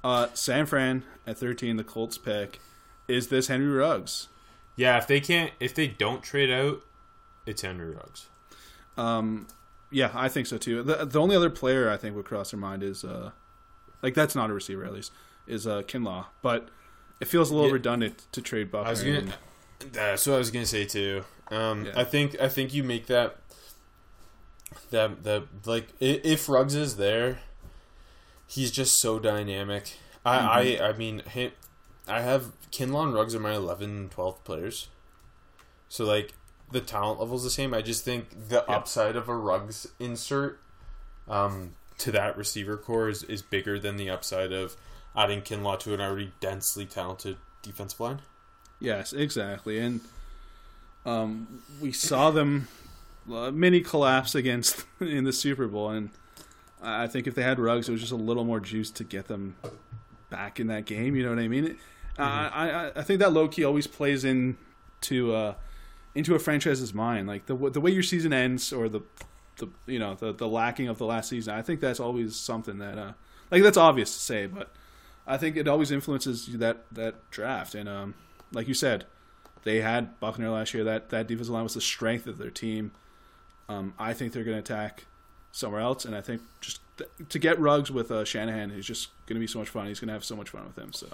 Uh, San Fran at 13, the Colts pick. Is this Henry Ruggs? Yeah, if they can't, if they don't trade out, it's Henry Ruggs. Um, yeah, I think so too. The, the only other player I think would cross their mind is, uh, like, that's not a receiver at least, is uh, Kinlaw. But it feels a little Yeah. redundant to trade Buckner. I was gonna. That's what I was gonna say too. Um, Yeah. I think I think you make that that that like if Ruggs is there, he's just so dynamic. I Mm-hmm. I I mean, him, I have Kinlaw Rugs Ruggs are my 11, 12th players. So like the talent level's the same. I just think the Yeah. upside of a Ruggs insert um, to that receiver corps is, is bigger than the upside of adding Kinlaw to an already densely talented defensive line. Yes, exactly. And um, we saw them uh, mini collapse against in the Super Bowl, and I think if they had Ruggs, it was just a little more juice to get them back in that game. You know what I mean? Uh, I, I I think that low key always plays in to uh, into a franchise's mind, like the the way your season ends or the the you know the the lacking of the last season. I think that's always something that uh, like that's obvious to say, but I think it always influences that that draft. And um, like you said, they had Buckner last year. That that defensive line was the strength of their team. Um, I think they're going to attack somewhere else, and I think just th- to get Ruggs with uh, Shanahan is just going to be so much fun. He's going to have so much fun with him. So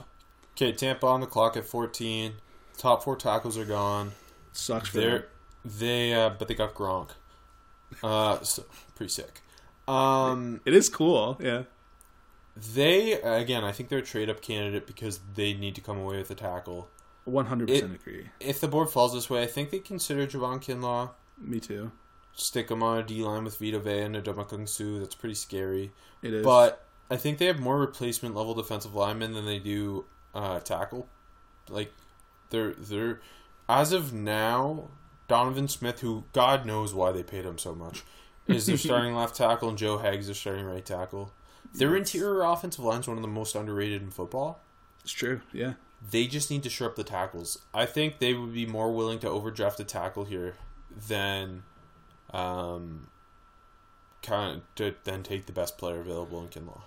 Okay, Tampa on the clock at 14. Top four tackles are gone. sucks for They're them. they uh, but they got Gronk. Uh, so pretty sick. Um, It is cool. Yeah. they again, I think they're a trade up candidate because they need to come away with a tackle. One hundred percent agree. If the board falls this way, I think they consider Javon Kinlaw. Me too. Stick him on a D line with Vita Vea and Ndamukong Suh. That's pretty scary. It is. But I think they have more replacement level defensive linemen than they do uh, tackle. Like they're they're as of now, Donovan Smith, who God knows why they paid him so much, is their starting left tackle, and Joe Haeg's their starting right tackle. Their interior offensive line is one of the most underrated in football. it's true. Yeah. They just need to shore up the tackles. I think they would be more willing to overdraft a tackle here than um kind of to, than take the best player available in Kinlaw.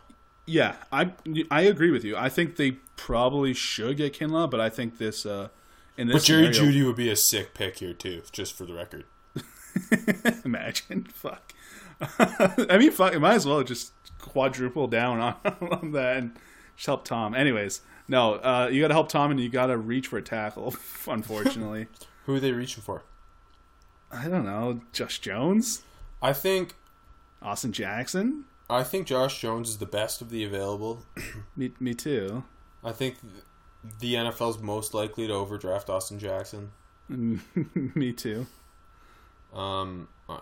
Yeah, I I agree with you. I think they probably should get Kinlaw, but I think this uh in this But Jerry scenario- Jeudy would be a sick pick here too, just for the record. Imagine, fuck. I mean, fuck. It might as well just quadruple down on, on that and just help Tom. Anyways, no, uh, you got to help Tom, and you got to reach for a tackle. Unfortunately, Who are they reaching for? I don't know. Josh Jones, I think Austin Jackson. I think Josh Jones is the best of the available. Me, me too. I think the NFL's most likely to overdraft Austin Jackson. me too. Um, uh,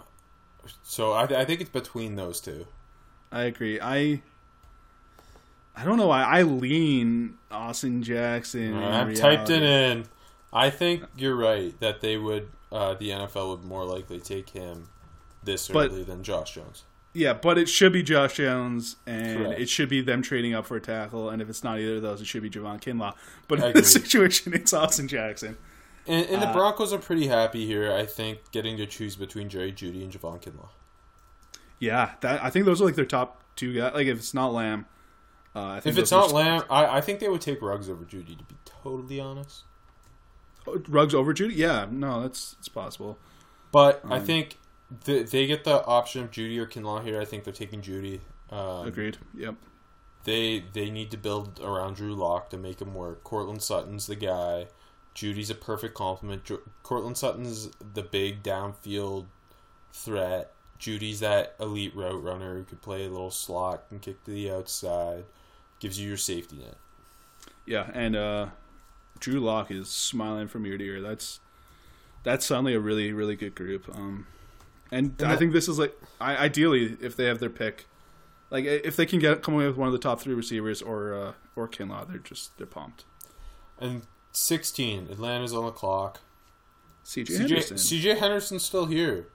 so I, I think it's between those two. I agree. I. I don't know why I lean Austin Jackson. I've typed it in. I think you're right that they would. Uh, the NFL would more likely take him this But- early than Josh Jones. Yeah, but it should be Josh Jones, and Correct. it should be them trading up for a tackle. And if it's not either of those, it should be Javon Kinlaw. But in this situation, it's Austin Jackson. And, and the Uh, Broncos are pretty happy here. I think getting to choose between Jerry Jeudy and Javon Kinlaw. Yeah, that I think those are like their top two guys. Like if it's not Lamb, uh, I think If it's not Lamb, I, I think they would take Ruggs over Jeudy. To be totally honest, Ruggs over Jeudy, yeah, no, that's it's possible. but Um, I think the, they get the option of Jeudy or Kinlaw here. I think they're taking Jeudy. Um, Agreed. Yep. They they need to build around Drew Lock to make him work. Courtland Sutton's the guy. Jeudy's a perfect complement. Ju- Courtland Sutton's the big downfield threat. Jeudy's that elite route runner who could play a little slot and kick to the outside. Gives you your safety net. Yeah, and uh, Drew Lock is smiling from ear to ear. That's that's suddenly a really really good group. Um, and I that- think this is like I, ideally if they have their pick, like if they can get come away with one of the top three receivers or uh, or Kinlaw, they're just they're pumped. And 16, Atlanta's on the clock. CJ, CJ, Henderson, CJ Henderson's still here.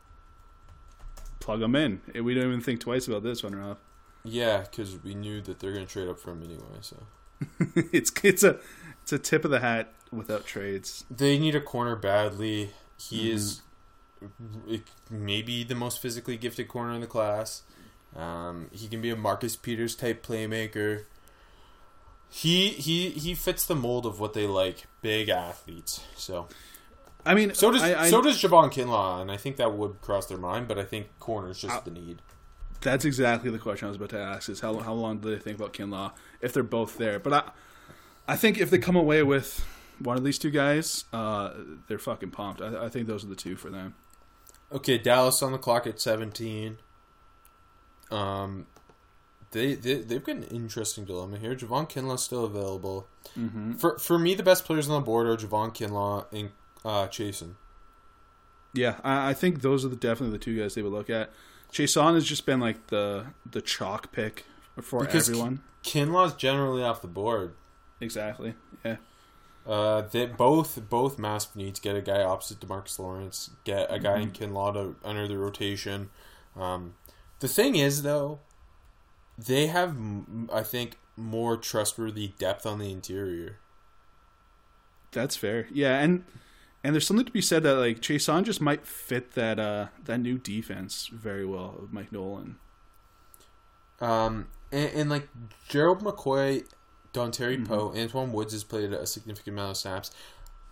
plug them in. We don't even think twice about this one, Rob. Yeah, because we knew that they're going to trade up for him anyway. So it's it's a it's a tip of the hat without trades. they need a corner badly. He is maybe the most physically gifted corner in the class. Um, he can be a Marcus Peters type playmaker. He he he fits the mold of what they like, big athletes. So I mean, so does I, I, so does Javon Kinlaw, and I think that would cross their mind. But I think corner's just the need. That's exactly the question I was about to ask: is how how long do they think about Kinlaw if they're both there? But I I think if they come away with one of these two guys, uh, they're fucking pumped. I, I think those are the two for them. Okay, Dallas on the clock at 17. Um, they, they, they've got an interesting dilemma here. Javon Kinlaw's still available. Mm-hmm. For for me, the best players on the board are Javon Kinlaw and uh, Chaisson. Yeah, I, I think those are the, definitely the two guys they would look at. Chaisson has just been like the the chalk pick for Because everyone. Kinlaw's generally off the board. Exactly. Yeah. Uh, they both both massive needs. Get a guy opposite Demarcus Lawrence. Get a guy Mm-hmm. in Kinlaw to enter the rotation. Um, the thing is, though, they have, I think, more trustworthy depth on the interior. That's fair. Yeah, and and there's something to be said that like Chaisson just might fit that uh that new defense very well with Mike Nolan. Um, and, and like Gerald McCoy, Dontari Mm-hmm. Poe, Antwaun Woods has played a significant amount of snaps.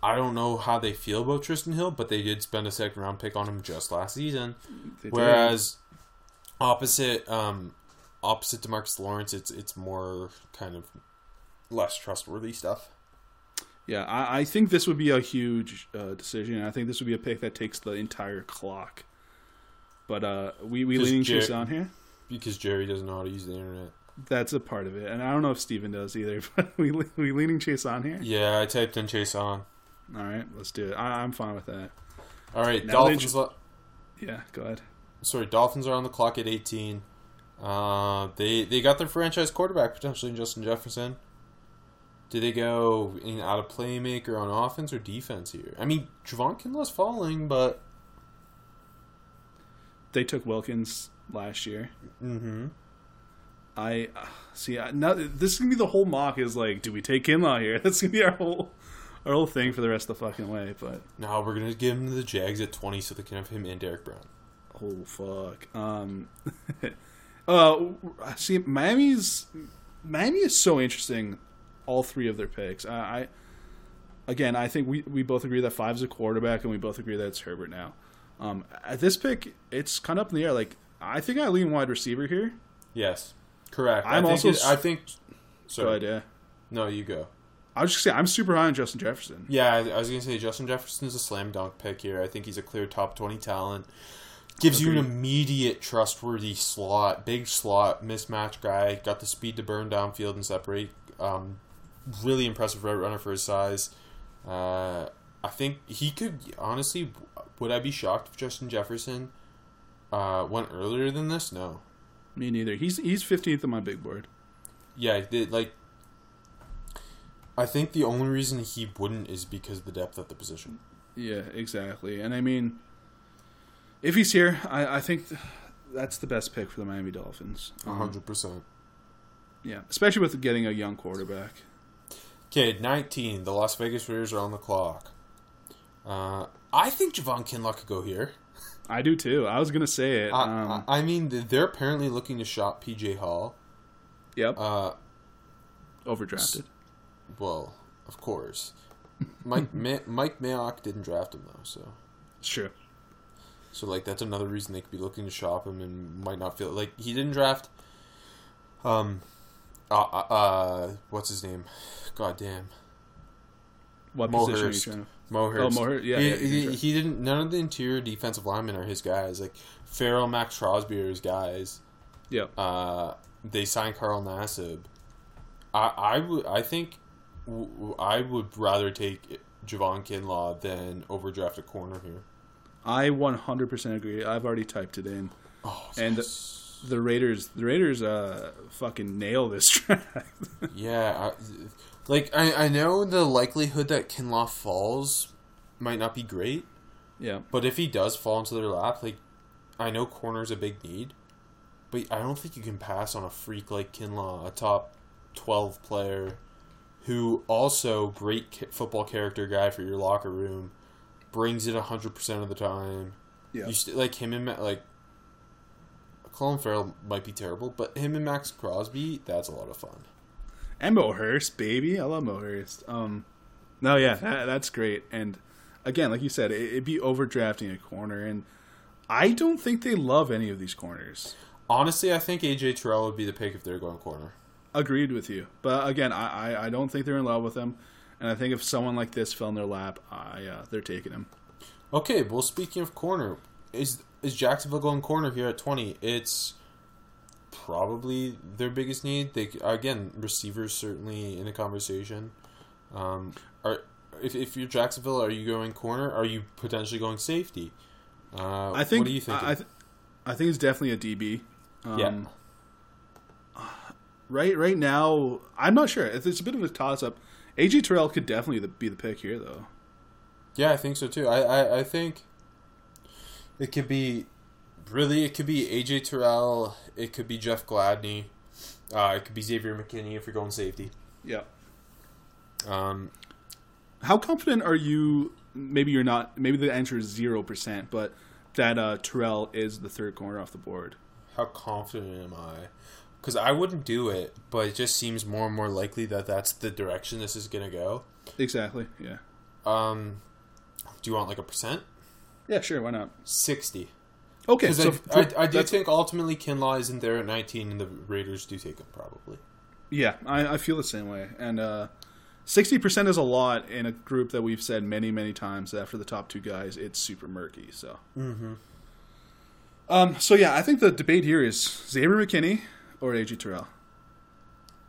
I don't know how they feel about Trysten Hill, but they did spend a second round pick on him just last season. Whereas opposite um opposite Demarcus Lawrence, it's it's more kind of less trustworthy stuff. Yeah, I, I think this would be a huge uh, decision. I think this would be a pick that takes the entire clock. But uh, we we leaning Jer- Chaisson here. Because Jerry doesn't know how to use the internet. That's a part of it, and I don't know if Steven does either. But we we leaning Chaisson here. Yeah, I typed in Chaisson. All right, let's do it. I, I'm fine with that. All right, Now Dolphins. lo- Yeah, go ahead. sorry, Dolphins are on the clock at 18. Uh, they they got their franchise quarterback potentially in Justin Jefferson. Do they go in out of playmaker on offense or defense here? I mean, Javon Kinlaw's falling, but They took Wilkins last year. mm-hmm. I uh, see. I, now this is gonna be the whole mock. Is like, do we take Kinlaw here? That's gonna be our whole our whole thing for the rest of the fucking way. But now we're gonna give him the Jags at 20 so they can have him and Derrick Brown. oh fuck. Um. uh. See, Miami's Miami is so interesting. All three of their picks. I. I again, I think we, we both agree that five's a quarterback, and we both agree that it's Herbert now. Um, at this pick, it's kind of up in the air. Like, I think I lean wide receiver here. Yes, correct. I'm I think also it- I think. Go Sorry, ahead, yeah. no, you go. I was just saying, I'm super high on Justin Jefferson. Yeah, I, I was gonna say Justin Jefferson's a slam dunk pick here. I think he's a clear top twenty talent. Gives you an immediate trustworthy slot, big slot mismatch guy. Got the speed to burn downfield and separate. Um, really impressive route runner for his size. Uh, I think he could honestly. Would I be shocked if Justin Jefferson uh, went earlier than this? No. Me neither. He's he's 15th on my big board. Yeah, they, like. I think the only reason he wouldn't is because of the depth at the position. Yeah, exactly. And I mean, if he's here, I, I think that's the best pick for the Miami Dolphins. A Um, hundred percent. Yeah, especially with getting a young quarterback. Okay, 19. The Las Vegas Raiders are on the clock. Uh, I think Javon Kinlaw could go here. I do too. I was gonna say it. I, Um, I I mean, they're apparently looking to shop PJ Hall. yep, Uh, overdrafted. well, of course. Mike Ma- Mike Mayock didn't draft him though, so It's true. so like that's another reason they could be looking to shop him and might not feel like he didn't draft. Um, uh, uh, uh what's his name? God damn. What Mo position Hurst. are you trying to? Mo Hurst. Mo Hurst, yeah, He, yeah, he, he didn't. None of the interior defensive linemen are his guys. Like Ferrell, Maxx Crosby are his guys. Yep. Uh, they signed Carl Nassib. I I would I think w- I would rather take Javon Kinlaw than overdraft a corner here. I 100% agree. I've already typed it in. Oh, And the Raiders, the Raiders, uh, fucking nail this track. yeah, I, like I I know the likelihood that Kinlaw falls might not be great, yeah. but if he does fall into their lap, like I know corner's a big need, but I don't think you can pass on a freak like Kinlaw, a top twelve player, who also great football character guy for your locker room, brings it hundred percent of the time. Yeah. You st- like him and like Clelin Ferrell might be terrible, but him and Maxx Crosby, that's a lot of fun. And Mo Hurst, baby. I love Mo Hurst. Um, no, yeah, that, that's great. And again, like you said, it, it'd be overdrafting a corner, and I don't think they love any of these corners. Honestly, I think AJ Terrell would be the pick if they're going corner. Agreed with you, but again, I, I, I don't think they're in love with him, and I think if someone like this fell in their lap, I uh, they're taking him. Okay, well, speaking of corner, is is Jacksonville going corner here at twenty? It's probably their biggest need. They again, receivers certainly in the conversation. Um, are if if you're Jacksonville, are you going corner? Are you potentially going safety? Uh, I think What do you think? I, th- I think it's definitely a DB. Um, yeah. Right, right now, I'm not sure. It's it's a bit of a toss up. AJ Terrell could definitely be the pick here, though. Yeah, I think so too. I, I, I think it could be really it could be AJ Terrell, it could be Jeff Gladney, uh, it could be Xavier McKinney if you're going safety. Yeah. Um, How confident are you? Maybe you're not. Maybe the answer is zero percent, but that uh, Terrell is the third corner off the board. how confident am I? Because I wouldn't do it, but it just seems more and more likely that that's the direction this is gonna go. Exactly. Yeah. Um, do you want like a percent? Yeah. Sure. Why not? Sixty. Okay. So I, I, I do think ultimately Kinlaw isn't there at nineteen, and the Raiders do take him probably. Yeah, I, I feel the same way. And uh, sixty percent is a lot in a group that we've said many, many times. After the top two guys, it's super murky. So. Mm-hmm. Um. So yeah, I think the debate here is Xavier McKinney or AJ Terrell.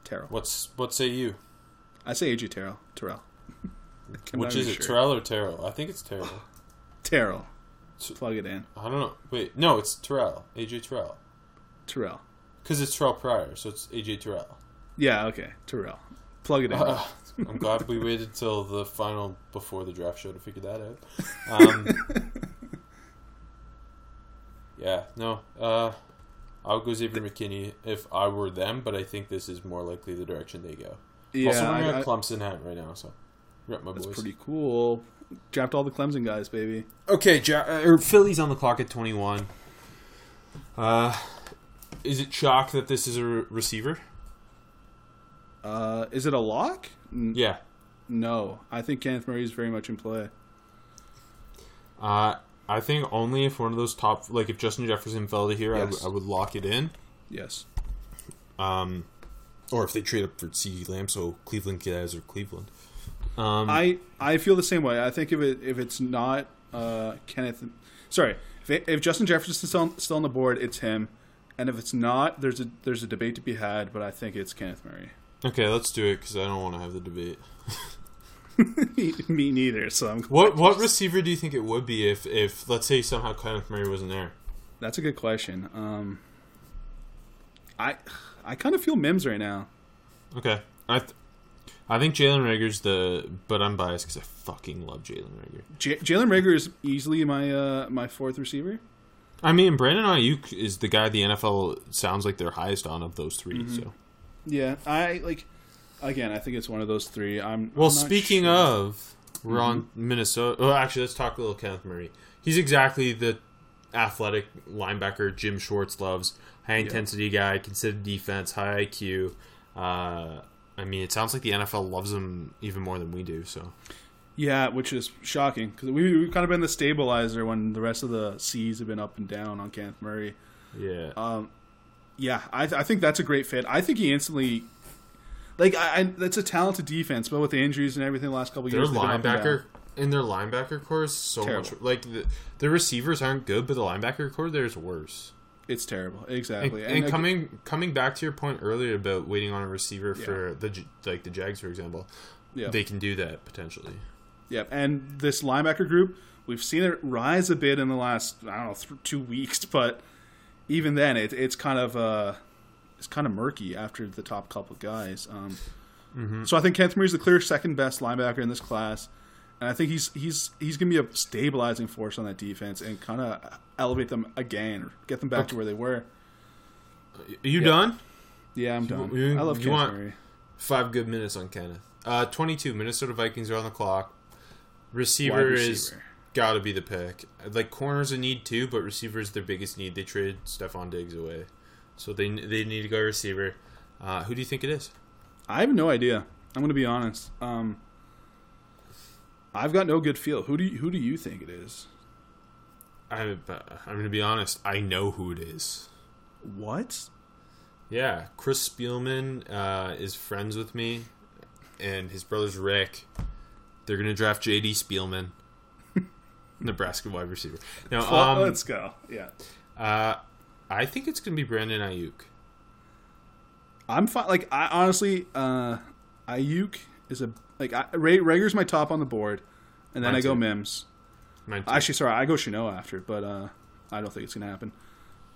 Terrell. What's what say you? I say AJ Terrell. Terrell. Which is even it, sure. Terrell or Terrell? I think it's Terrell. Terrell. Plug it in. I don't know. Wait, no, it's Terrell. AJ Terrell. Terrell. Because it's Terrell Pryor, so it's AJ Terrell. Yeah. Okay. Terrell. Plug it in. Uh, I'm glad we waited till the final before the draft show to figure that out. Um, yeah, no. Uh, I'll go Xavier McKinney if I were them, but I think this is more likely the direction they go. yeah. also, we're I- a I- Clemson hat right now, so rep my boys. pretty cool. Draft all the Clemson guys, baby. Okay, ja- uh, or Philly's on the clock at 21. Uh, is it shock that this is a re- receiver? Uh, is it a lock? N- Yeah. No, I think Kenneth Murray is very much in play. Uh, I think only if one of those top, like if Justin Jefferson fell to here, I, Yes. w- I would lock it in. Yes. Um, or if they trade up for CeeDee Lamb, so Cleveland guys or Cleveland. Um, I I feel the same way. I think if it if it's not uh, Kenneth, sorry, if, it, if Justin Jefferson's still still on the board, it's him, and if it's not, there's a there's a debate to be had. But I think it's Kenneth Murray. okay, let's do it because I don't want to have the debate. Me neither. So I'm, What what receiver do you think it would be if if let's say somehow Kenneth Murray wasn't there? that's a good question. Um, I I kind of feel Mims right now. Okay, I th- I think Jalen Reagor's the, but I'm biased because I fucking love Jalen Reagor. J- Jalen Reagor is easily my uh, my fourth receiver. I mean, Brandon Aiyuk is the guy the NFL sounds like they're highest on of those 3 Mm-hmm. So, Yeah, I like. Again, I think it's one of those three. I'm well, I'm speaking sure. of, we're on Mm-hmm. Minnesota. Well, actually, let's talk a little Kenneth Murray. He's exactly the athletic linebacker Jim Schwartz loves. High intensity guy, considered defense, high IQ. Uh, I mean, it sounds like the NFL loves him even more than we do. So, Yeah, which is shocking because we, we've kind of been the stabilizer when the rest of the C's have been up and down on Kenneth Murray. yeah. Um, yeah, I, I think that's a great fit. I think he instantly, like, I, I that's a talented defense, but with the injuries and everything the last couple Their years, they've been up and linebacker in their linebacker corps is so Terrible. much like the, the receivers aren't good, but the linebacker corps there is worse. It's terrible, And, exactly. and ag- coming coming back to your point earlier about waiting on a receiver for the like the Jags, for example, yeah, they can do that potentially. yeah, and this linebacker group, we've seen it rise a bit in the last I don't know th- two weeks, but even then, it, it's kind of uh, it's kind of murky after the top couple guys. Um, Mm-hmm. So I think Kenneth is the clear second best linebacker in this class, and I think he's he's he's going to be a stabilizing force on that defense and kind of elevate them again, or get them back to where they were. Are you Yeah. done? Yeah, I'm done. you- I love you Kenneth want- Murray. Five good minutes on Kenneth. Uh, twenty two. Minnesota Vikings are on the clock. Receiver, Wide is got to be the pick. Like corners a need too, but receiver is their biggest need. They traded Stefon Diggs away, so they they need to go receiver. Uh, who do you think it is? I have no idea. I'm going to be honest. Um, I've got no good feel. Who do you, who do you think it is? I, I'm going to be honest. I know who it is. What? Yeah, Chris Spielman uh, is friends with me, and his brother's Rick. They're gonna draft J.D. Spielman, Nebraska wide receiver. Now, um, let's go. Yeah. uh, I think it's gonna be Brandon Aiyuk. I'm fine. Like I honestly, uh, Aiyuk is a like I, Ray Reagor's my top on the board, and then Mine I go too. Mims. Mine too. Actually, sorry, I go Shenault after, but uh, I don't think it's gonna happen.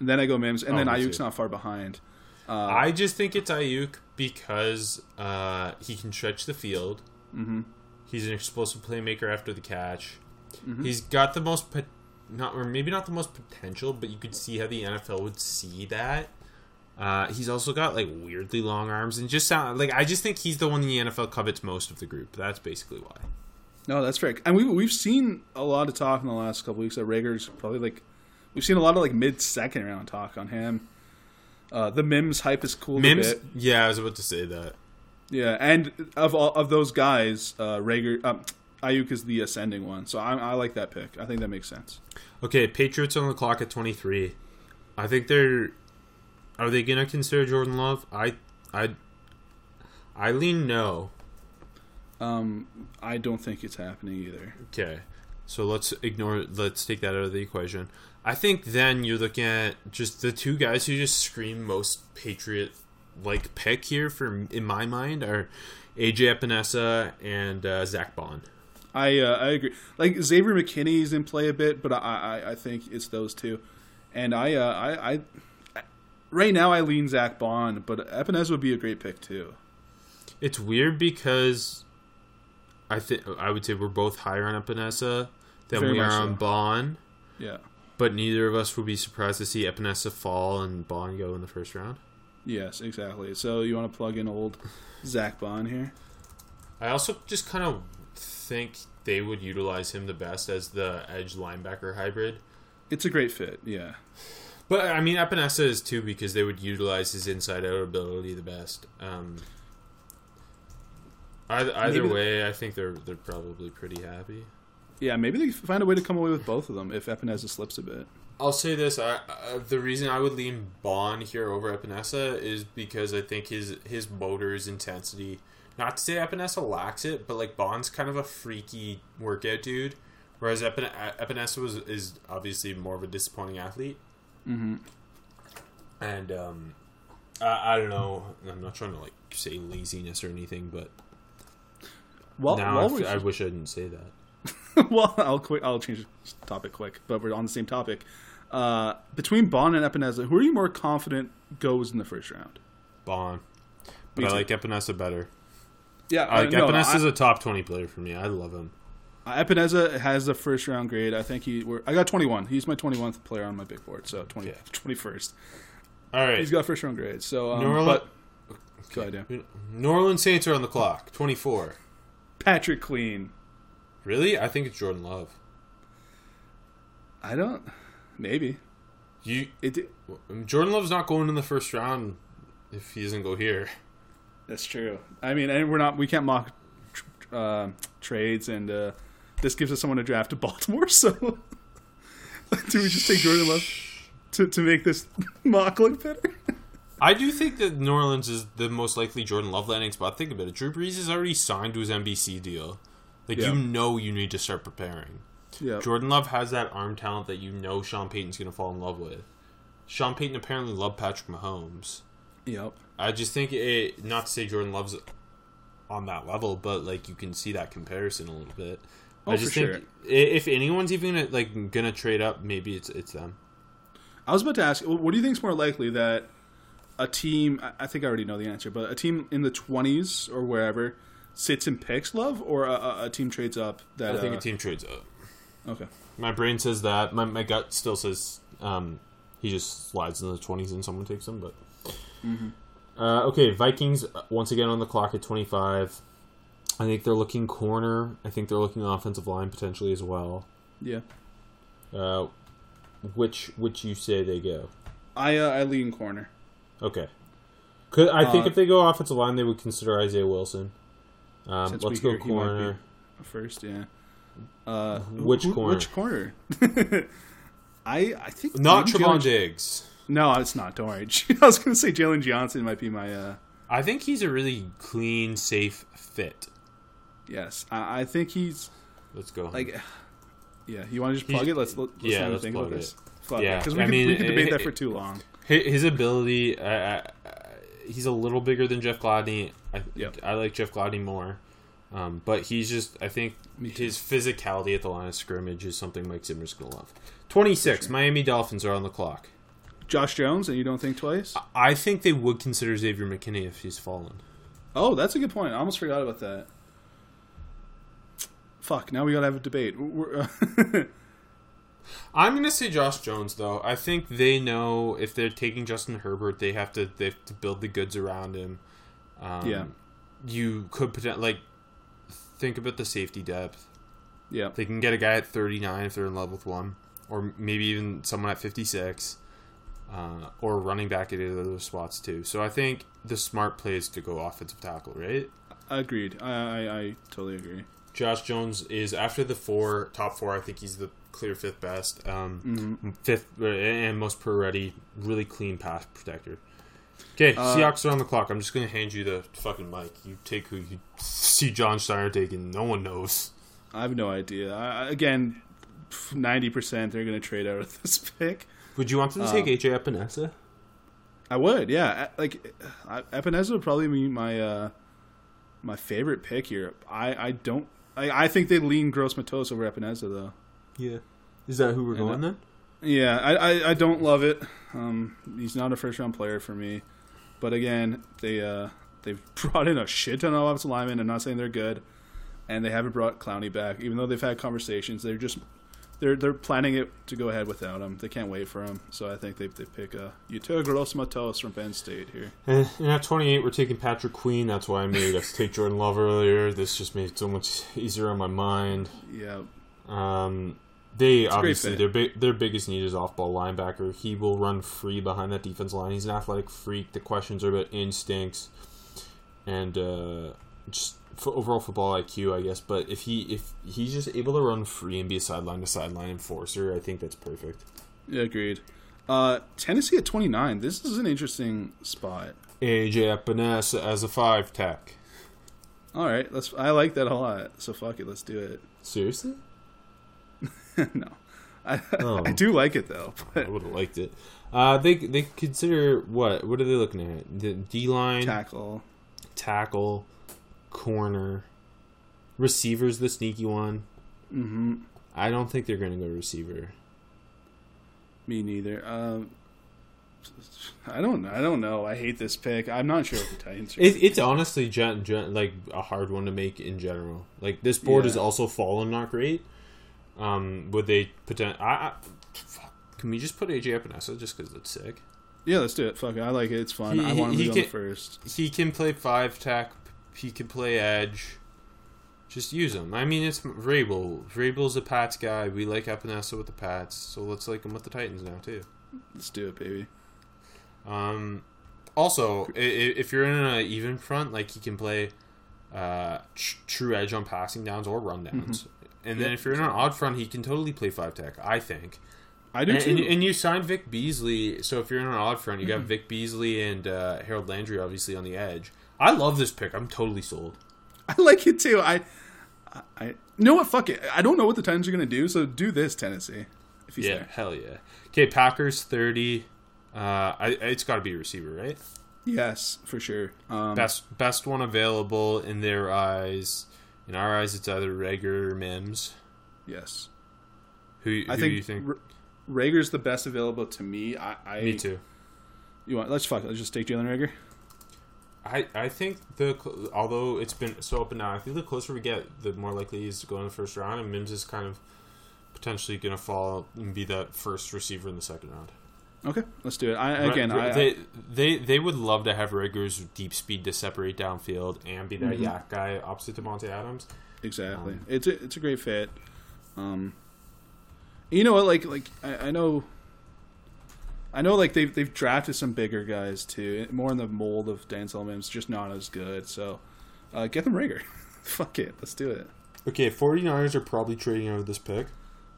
And then I go Mims, and Oh, then Aiyuk's not far behind. I just think it's Aiyuk because uh, he can stretch the field. Mm-hmm. He's an explosive playmaker after the catch. He's got the most pot- not or maybe not the most potential, but you could see how the NFL would see that. Uh, he's also got like weirdly long arms and just sound like I just think he's the one the NFL covets most of the group. That's basically why. No, that's fair. And we we've seen a lot of talk in the last couple weeks that Reagor's probably like we've seen a lot of like mid second round talk on him. Uh, the Mims hype is cool. Mims, A bit. yeah, I was about to say that. Yeah, and of all of those guys, uh, Reagor, um, Aiyuk is the ascending one. So I, I like that pick. I think that makes sense. Okay, Patriots on the clock at 23. I think they're. Are they gonna consider Jordan Love? I, I, I lean no. Um, I don't think it's happening either. Okay, so let's ignore. Let's take that out of the equation. I think then you're looking at just the two guys who just scream most Patriot like pick here for in my mind are AJ Epenesa and uh, Zack Baun. I uh, I agree. Like Xavier McKinney's in play a bit, but I I, I think it's those two. And I, uh, I I right now I lean Zack Baun, but Epinez would be a great pick too. It's weird because I think I would say we're both higher on Epenesa than Very we are much on. Baun. Yeah. But neither of us would be surprised to see Epenesa fall and Baun go in the first round. Yes, exactly. So you want to plug in old Zack Baun here? I also just kind of think they would utilize him the best as the edge linebacker hybrid. It's a great fit. Yeah. But I mean, Epenesa is too because they would utilize his inside out ability the best. Um, either either way, I think they're they're probably pretty happy. Yeah, maybe they find a way to come away with both of them if Epenesa slips a bit. I'll say this: I, uh, the reason I would lean Baun here over Epenesa is because I think his his motor, his intensity. Not to say Epenesa lacks it, but like Baun's kind of a freaky workout dude, whereas Epin- Epenesa was is obviously more of a disappointing athlete. Mm-hmm. And um, I, I don't know. I'm not trying to like say laziness or anything, but Well, now I, we're- wish I didn't say that. well, I'll quick. I'll change the topic quick, but we're on the same topic. Uh, between Baun and Epenesa, who are you more confident goes in the first round? Baun, but I like Epenesa better. Yeah, I like no, Epenesa is a top twenty player for me. I love him. Uh, Epenesa has a first round grade. I think he. Were, I got 21. He's my 21th player on my big board. So 20, Okay. 21st. All right, He's got first round grade. So, um, New Orleans- but go ahead, Dan. New Orleans Saints are on the clock. 24. Patrick Queen. Really? I think it's Jordan Love. I don't. Maybe You it. Jordan Love's not going in the first round if he doesn't go here. That's true. I mean, and we're not. We can't mock uh, trades, and uh, this gives us someone to draft to Baltimore. So, do we just take Jordan Love to to make this mock look better? I do think that New Orleans is the most likely Jordan Love landing spot. Think about it. Drew Brees is already signed to his NBC deal. Like Yeah. you know you need to start preparing. Yeah. Jordan Love has that arm talent that you know Sean Payton's going to fall in love with. Sean Payton apparently loved Patrick Mahomes. Yep. I just think it. Not to say Jordan Love's on that level, but like you can see that comparison a little bit. Oh, I just for think sure. if anyone's even gonna, like gonna trade up, maybe it's it's them. I was about to ask, what do you think is more likely that a team? I- I think I already know the answer, but a team in the twenties or wherever sits and picks Love, or a, a, a team trades up? That I think uh, a team trades up. Okay. My brain says that. My my gut still says um, he just slides in the twenties and someone takes him. But uh, okay, Vikings uh, once again on the clock at twenty five. I think they're looking corner. I think they're looking offensive line potentially as well. Yeah. Uh, which which you say they go? I uh, I lean corner. Okay. Could I think Uh, if they go offensive line, they would consider Isaiah Wilson. Um, Since let's we go hear he might be corner. First, yeah. Uh, Which who- corner? Which corner? I I think Not maybe Trevon Jalen- Diggs. No, it's not. Don't worry. I was going to say Jaylon Johnson might be my. uh I think he's a really clean, safe fit. Yes, I, I think he's Let's go. like. Yeah, you want to just plug He's- it? Let's, let's yeah, have let's think plug about it. this. Fuck Yeah, because we, I could, mean, we could debate it- that for too long. His ability, he's a little bigger than Jeff Gladney. I, Yep. I like Jeff Gladney more. Um, but he's just, I think his physicality at the line of scrimmage is something Mike Zimmer's going to love. 26, Miami Dolphins are on the clock. Josh Jones, and you don't think twice? I think they would consider Xavier McKinney if he's fallen. Oh, that's a good point. I almost forgot about that. Fuck. Now we gotta have a debate. I'm going to say Josh Jones, though. I think they know if they're taking Justin Herbert, they have to they have to build the goods around him. Um, Yeah. You could potentially, like, think about the safety depth. yeah. They can get a guy at 39 if they're in love with one, or maybe even someone at 56, uh, or running back at either of those spots too. So I think the smart play is to go offensive tackle, right? Agreed. I, I I totally agree. Josh Jones is after the four top four. I think he's the clear fifth best, um, fifth uh, and most pro ready, really clean pass protector. Okay, Uh, Seahawks are on the clock. I'm just gonna hand you the fucking mic. You take who you see John Schneider taking. No one knows. I have no idea. I, again, ninety percent they're gonna trade out of this pick. Would you want them to take AJ Epenesa? I would, yeah. Like Epenesa would probably be my uh, my favorite pick here. I, I don't. I, I think they lean Gross Matos over Epenesa though. Yeah. Is that who we're going then? Yeah, I, I, I don't love it. Um, he's not a first round player for me. But again, they uh, they've brought in a shit ton of offensive linemen. I'm not saying they're good, and they haven't brought Clowney back, even though they've had conversations. They're just they're they're planning it to go ahead without him. They can't wait for him. So I think they they pick a Yetur Gross Matos from Penn State here. And at 28, we're taking Patrick Queen. That's why I made us take Jordan Love earlier. This just made it so much easier on my mind. Yeah, Um, they great obviously their big, their biggest need is off ball linebacker. He will run free behind that defense line. He's an athletic freak. The questions are about instincts and uh, just for overall football IQ, I guess. But if he if he's just able to run free and be a sideline to sideline enforcer, I think that's perfect. yeah, agreed. Uh, Tennessee at 29. This is an interesting spot. AJ Epenesa as a five tech. All right, let's. I like that a lot. So fuck it, let's do it. Seriously? no, I, Oh. I do like it though. I would have liked it. Uh, they they consider what? What are they looking at? The D line, tackle. tackle, corner, receivers. The sneaky one. Mm-hmm. I don't think they're going to go receiver. Me neither. Um, I don't. I don't know. I hate this pick. I'm not sure if the Titans. Are It, it's honestly gen, gen, like a hard one to make in general. Like this board Yeah. has also fallen not great. Um, would they pretend? I, I fuck, can we just put AJ Epenesa just because it's sick? yeah, let's do it. Fuck it. I like it. It's fun. He- I want him to go on the can- first. He can play five tech. He can play edge. Just use him. I mean, it's Vrabel. Vrabel's a Pats guy. We like Epenesa with the Pats, so let's like him with the Titans now too. Let's do it, baby. Um, also, if you're in an even front, like he can play uh, tr- true edge on passing downs or run downs. And then Yep. if you're in an odd front, he can totally play five tech. I think. I do And, too. and, and you signed Vic Beasley, so if you're in an odd front, you got Vic Beasley and uh, Harold Landry obviously on the edge. I love this pick. I'm totally sold. I like it too. I, I, you know what? Fuck it. I don't know what the Titans are gonna do. So do this, Tennessee. If he's yeah, there. hell yeah. Okay, Packers thirty. Uh, I, it's got to be a receiver, right? Yes, for sure. Um, Best best one available in their eyes. In our eyes, it's either Reagor or Mims. yes. Who, who I do think, you think? R- Reagor's the best available to me. I, I Me too. You want? Let's fuck. it. Let's just take Jalen Reagor. I, I think the although it's been so up and down, I think the closer we get, the more likely he is to go in the first round, and Mims is kind of potentially going to fall and be that first receiver in the second round. Okay, let's do it. I again, Right, I, they, they they would love to have Reagor's deep speed to separate downfield and be that Mhm. YAC guy opposite Davante Adams. Exactly. Um, it's a, it's a great fit. Um, you know what? Like like I, I know. I know, like they've they've drafted some bigger guys too, more in the mold of Denzel Mims, just not as good. So, uh, get them Reagor. Fuck it, let's do it. Okay, 49ers are probably trading out of this pick.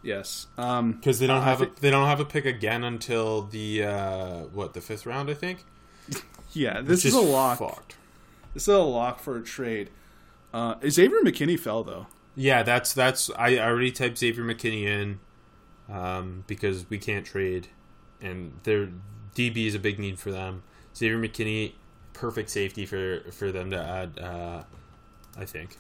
Yes. Um, because they don't I have think- a they don't have a pick again until the uh, what the fifth round, I think. yeah, this is a lock. Fucked. This is a lock for a trade. Uh, Xavier McKinney fell though. Yeah, that's that's I already typed Xavier McKinney in um, because we can't trade, and their DB is a big need for them. Xavier McKinney, perfect safety for for them to add. Uh, I think.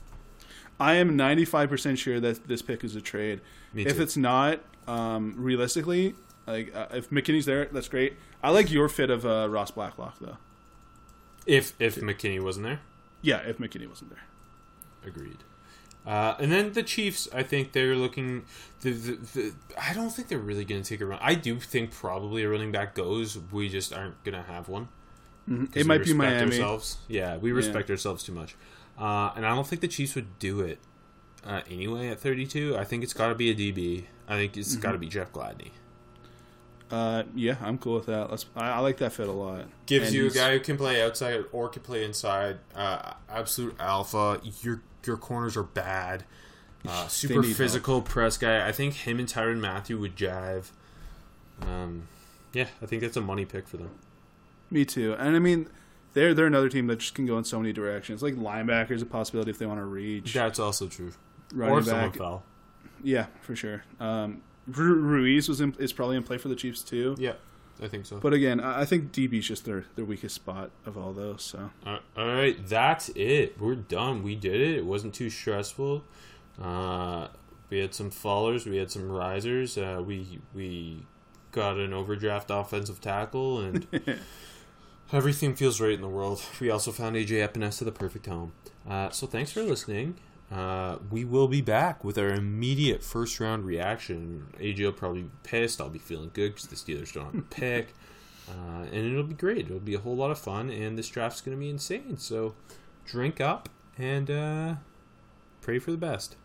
I am 95% sure that this pick is a trade. Me If it's not, um, realistically, like uh, if McKinney's there, that's great. I like your fit of uh, Ross Blacklock though. If if McKinney wasn't there, Yeah, if McKinney wasn't there. agreed. Uh, and then the Chiefs, I think they're looking. The, the, the, I don't think they're really going to take a run. I do think probably a running back goes. We just aren't going to have one. 'Cause It might be Miami. Ourselves. Yeah, we respect ourselves too much, uh, and I don't think the Chiefs would do it uh, anyway at 32. I think it's got to be a DB. I think it's Mm-hmm. got to be Jeff Gladney. Uh, yeah, I'm cool with that. Let's. I, I like that fit a lot. Gives And you a guy who can play outside or can play inside. Uh, absolute alpha. Your your corners are bad. Uh, super physical press guy. I think him and Tyrann Mathieu would jive. Um, yeah, I think that's a money pick for them. Me too. And I mean, they're they're another team that just can go in so many directions. Like linebackers, a possibility if they want to reach. That's also true. Running or back, fell. yeah, for sure. Um, Ruiz was in, is probably in play for the Chiefs too. Yeah, I think so. But again, I I think DB's just their their weakest spot of all those. So Uh, all right, that's it. We're done. We did it. It wasn't too stressful. Uh, we had some fallers. We had some risers. Uh, we we got an overdraft offensive tackle, and everything feels right in the world. We also found AJ Epenesa the perfect home. Uh, so thanks for listening. Uh, we will be back with our immediate first round reaction. AJ will probably be pissed. I'll be feeling good because the Steelers don't have a pick. Uh, and it'll be great. It'll be a whole lot of fun, and this draft's going to be insane. So drink up and uh, pray for the best.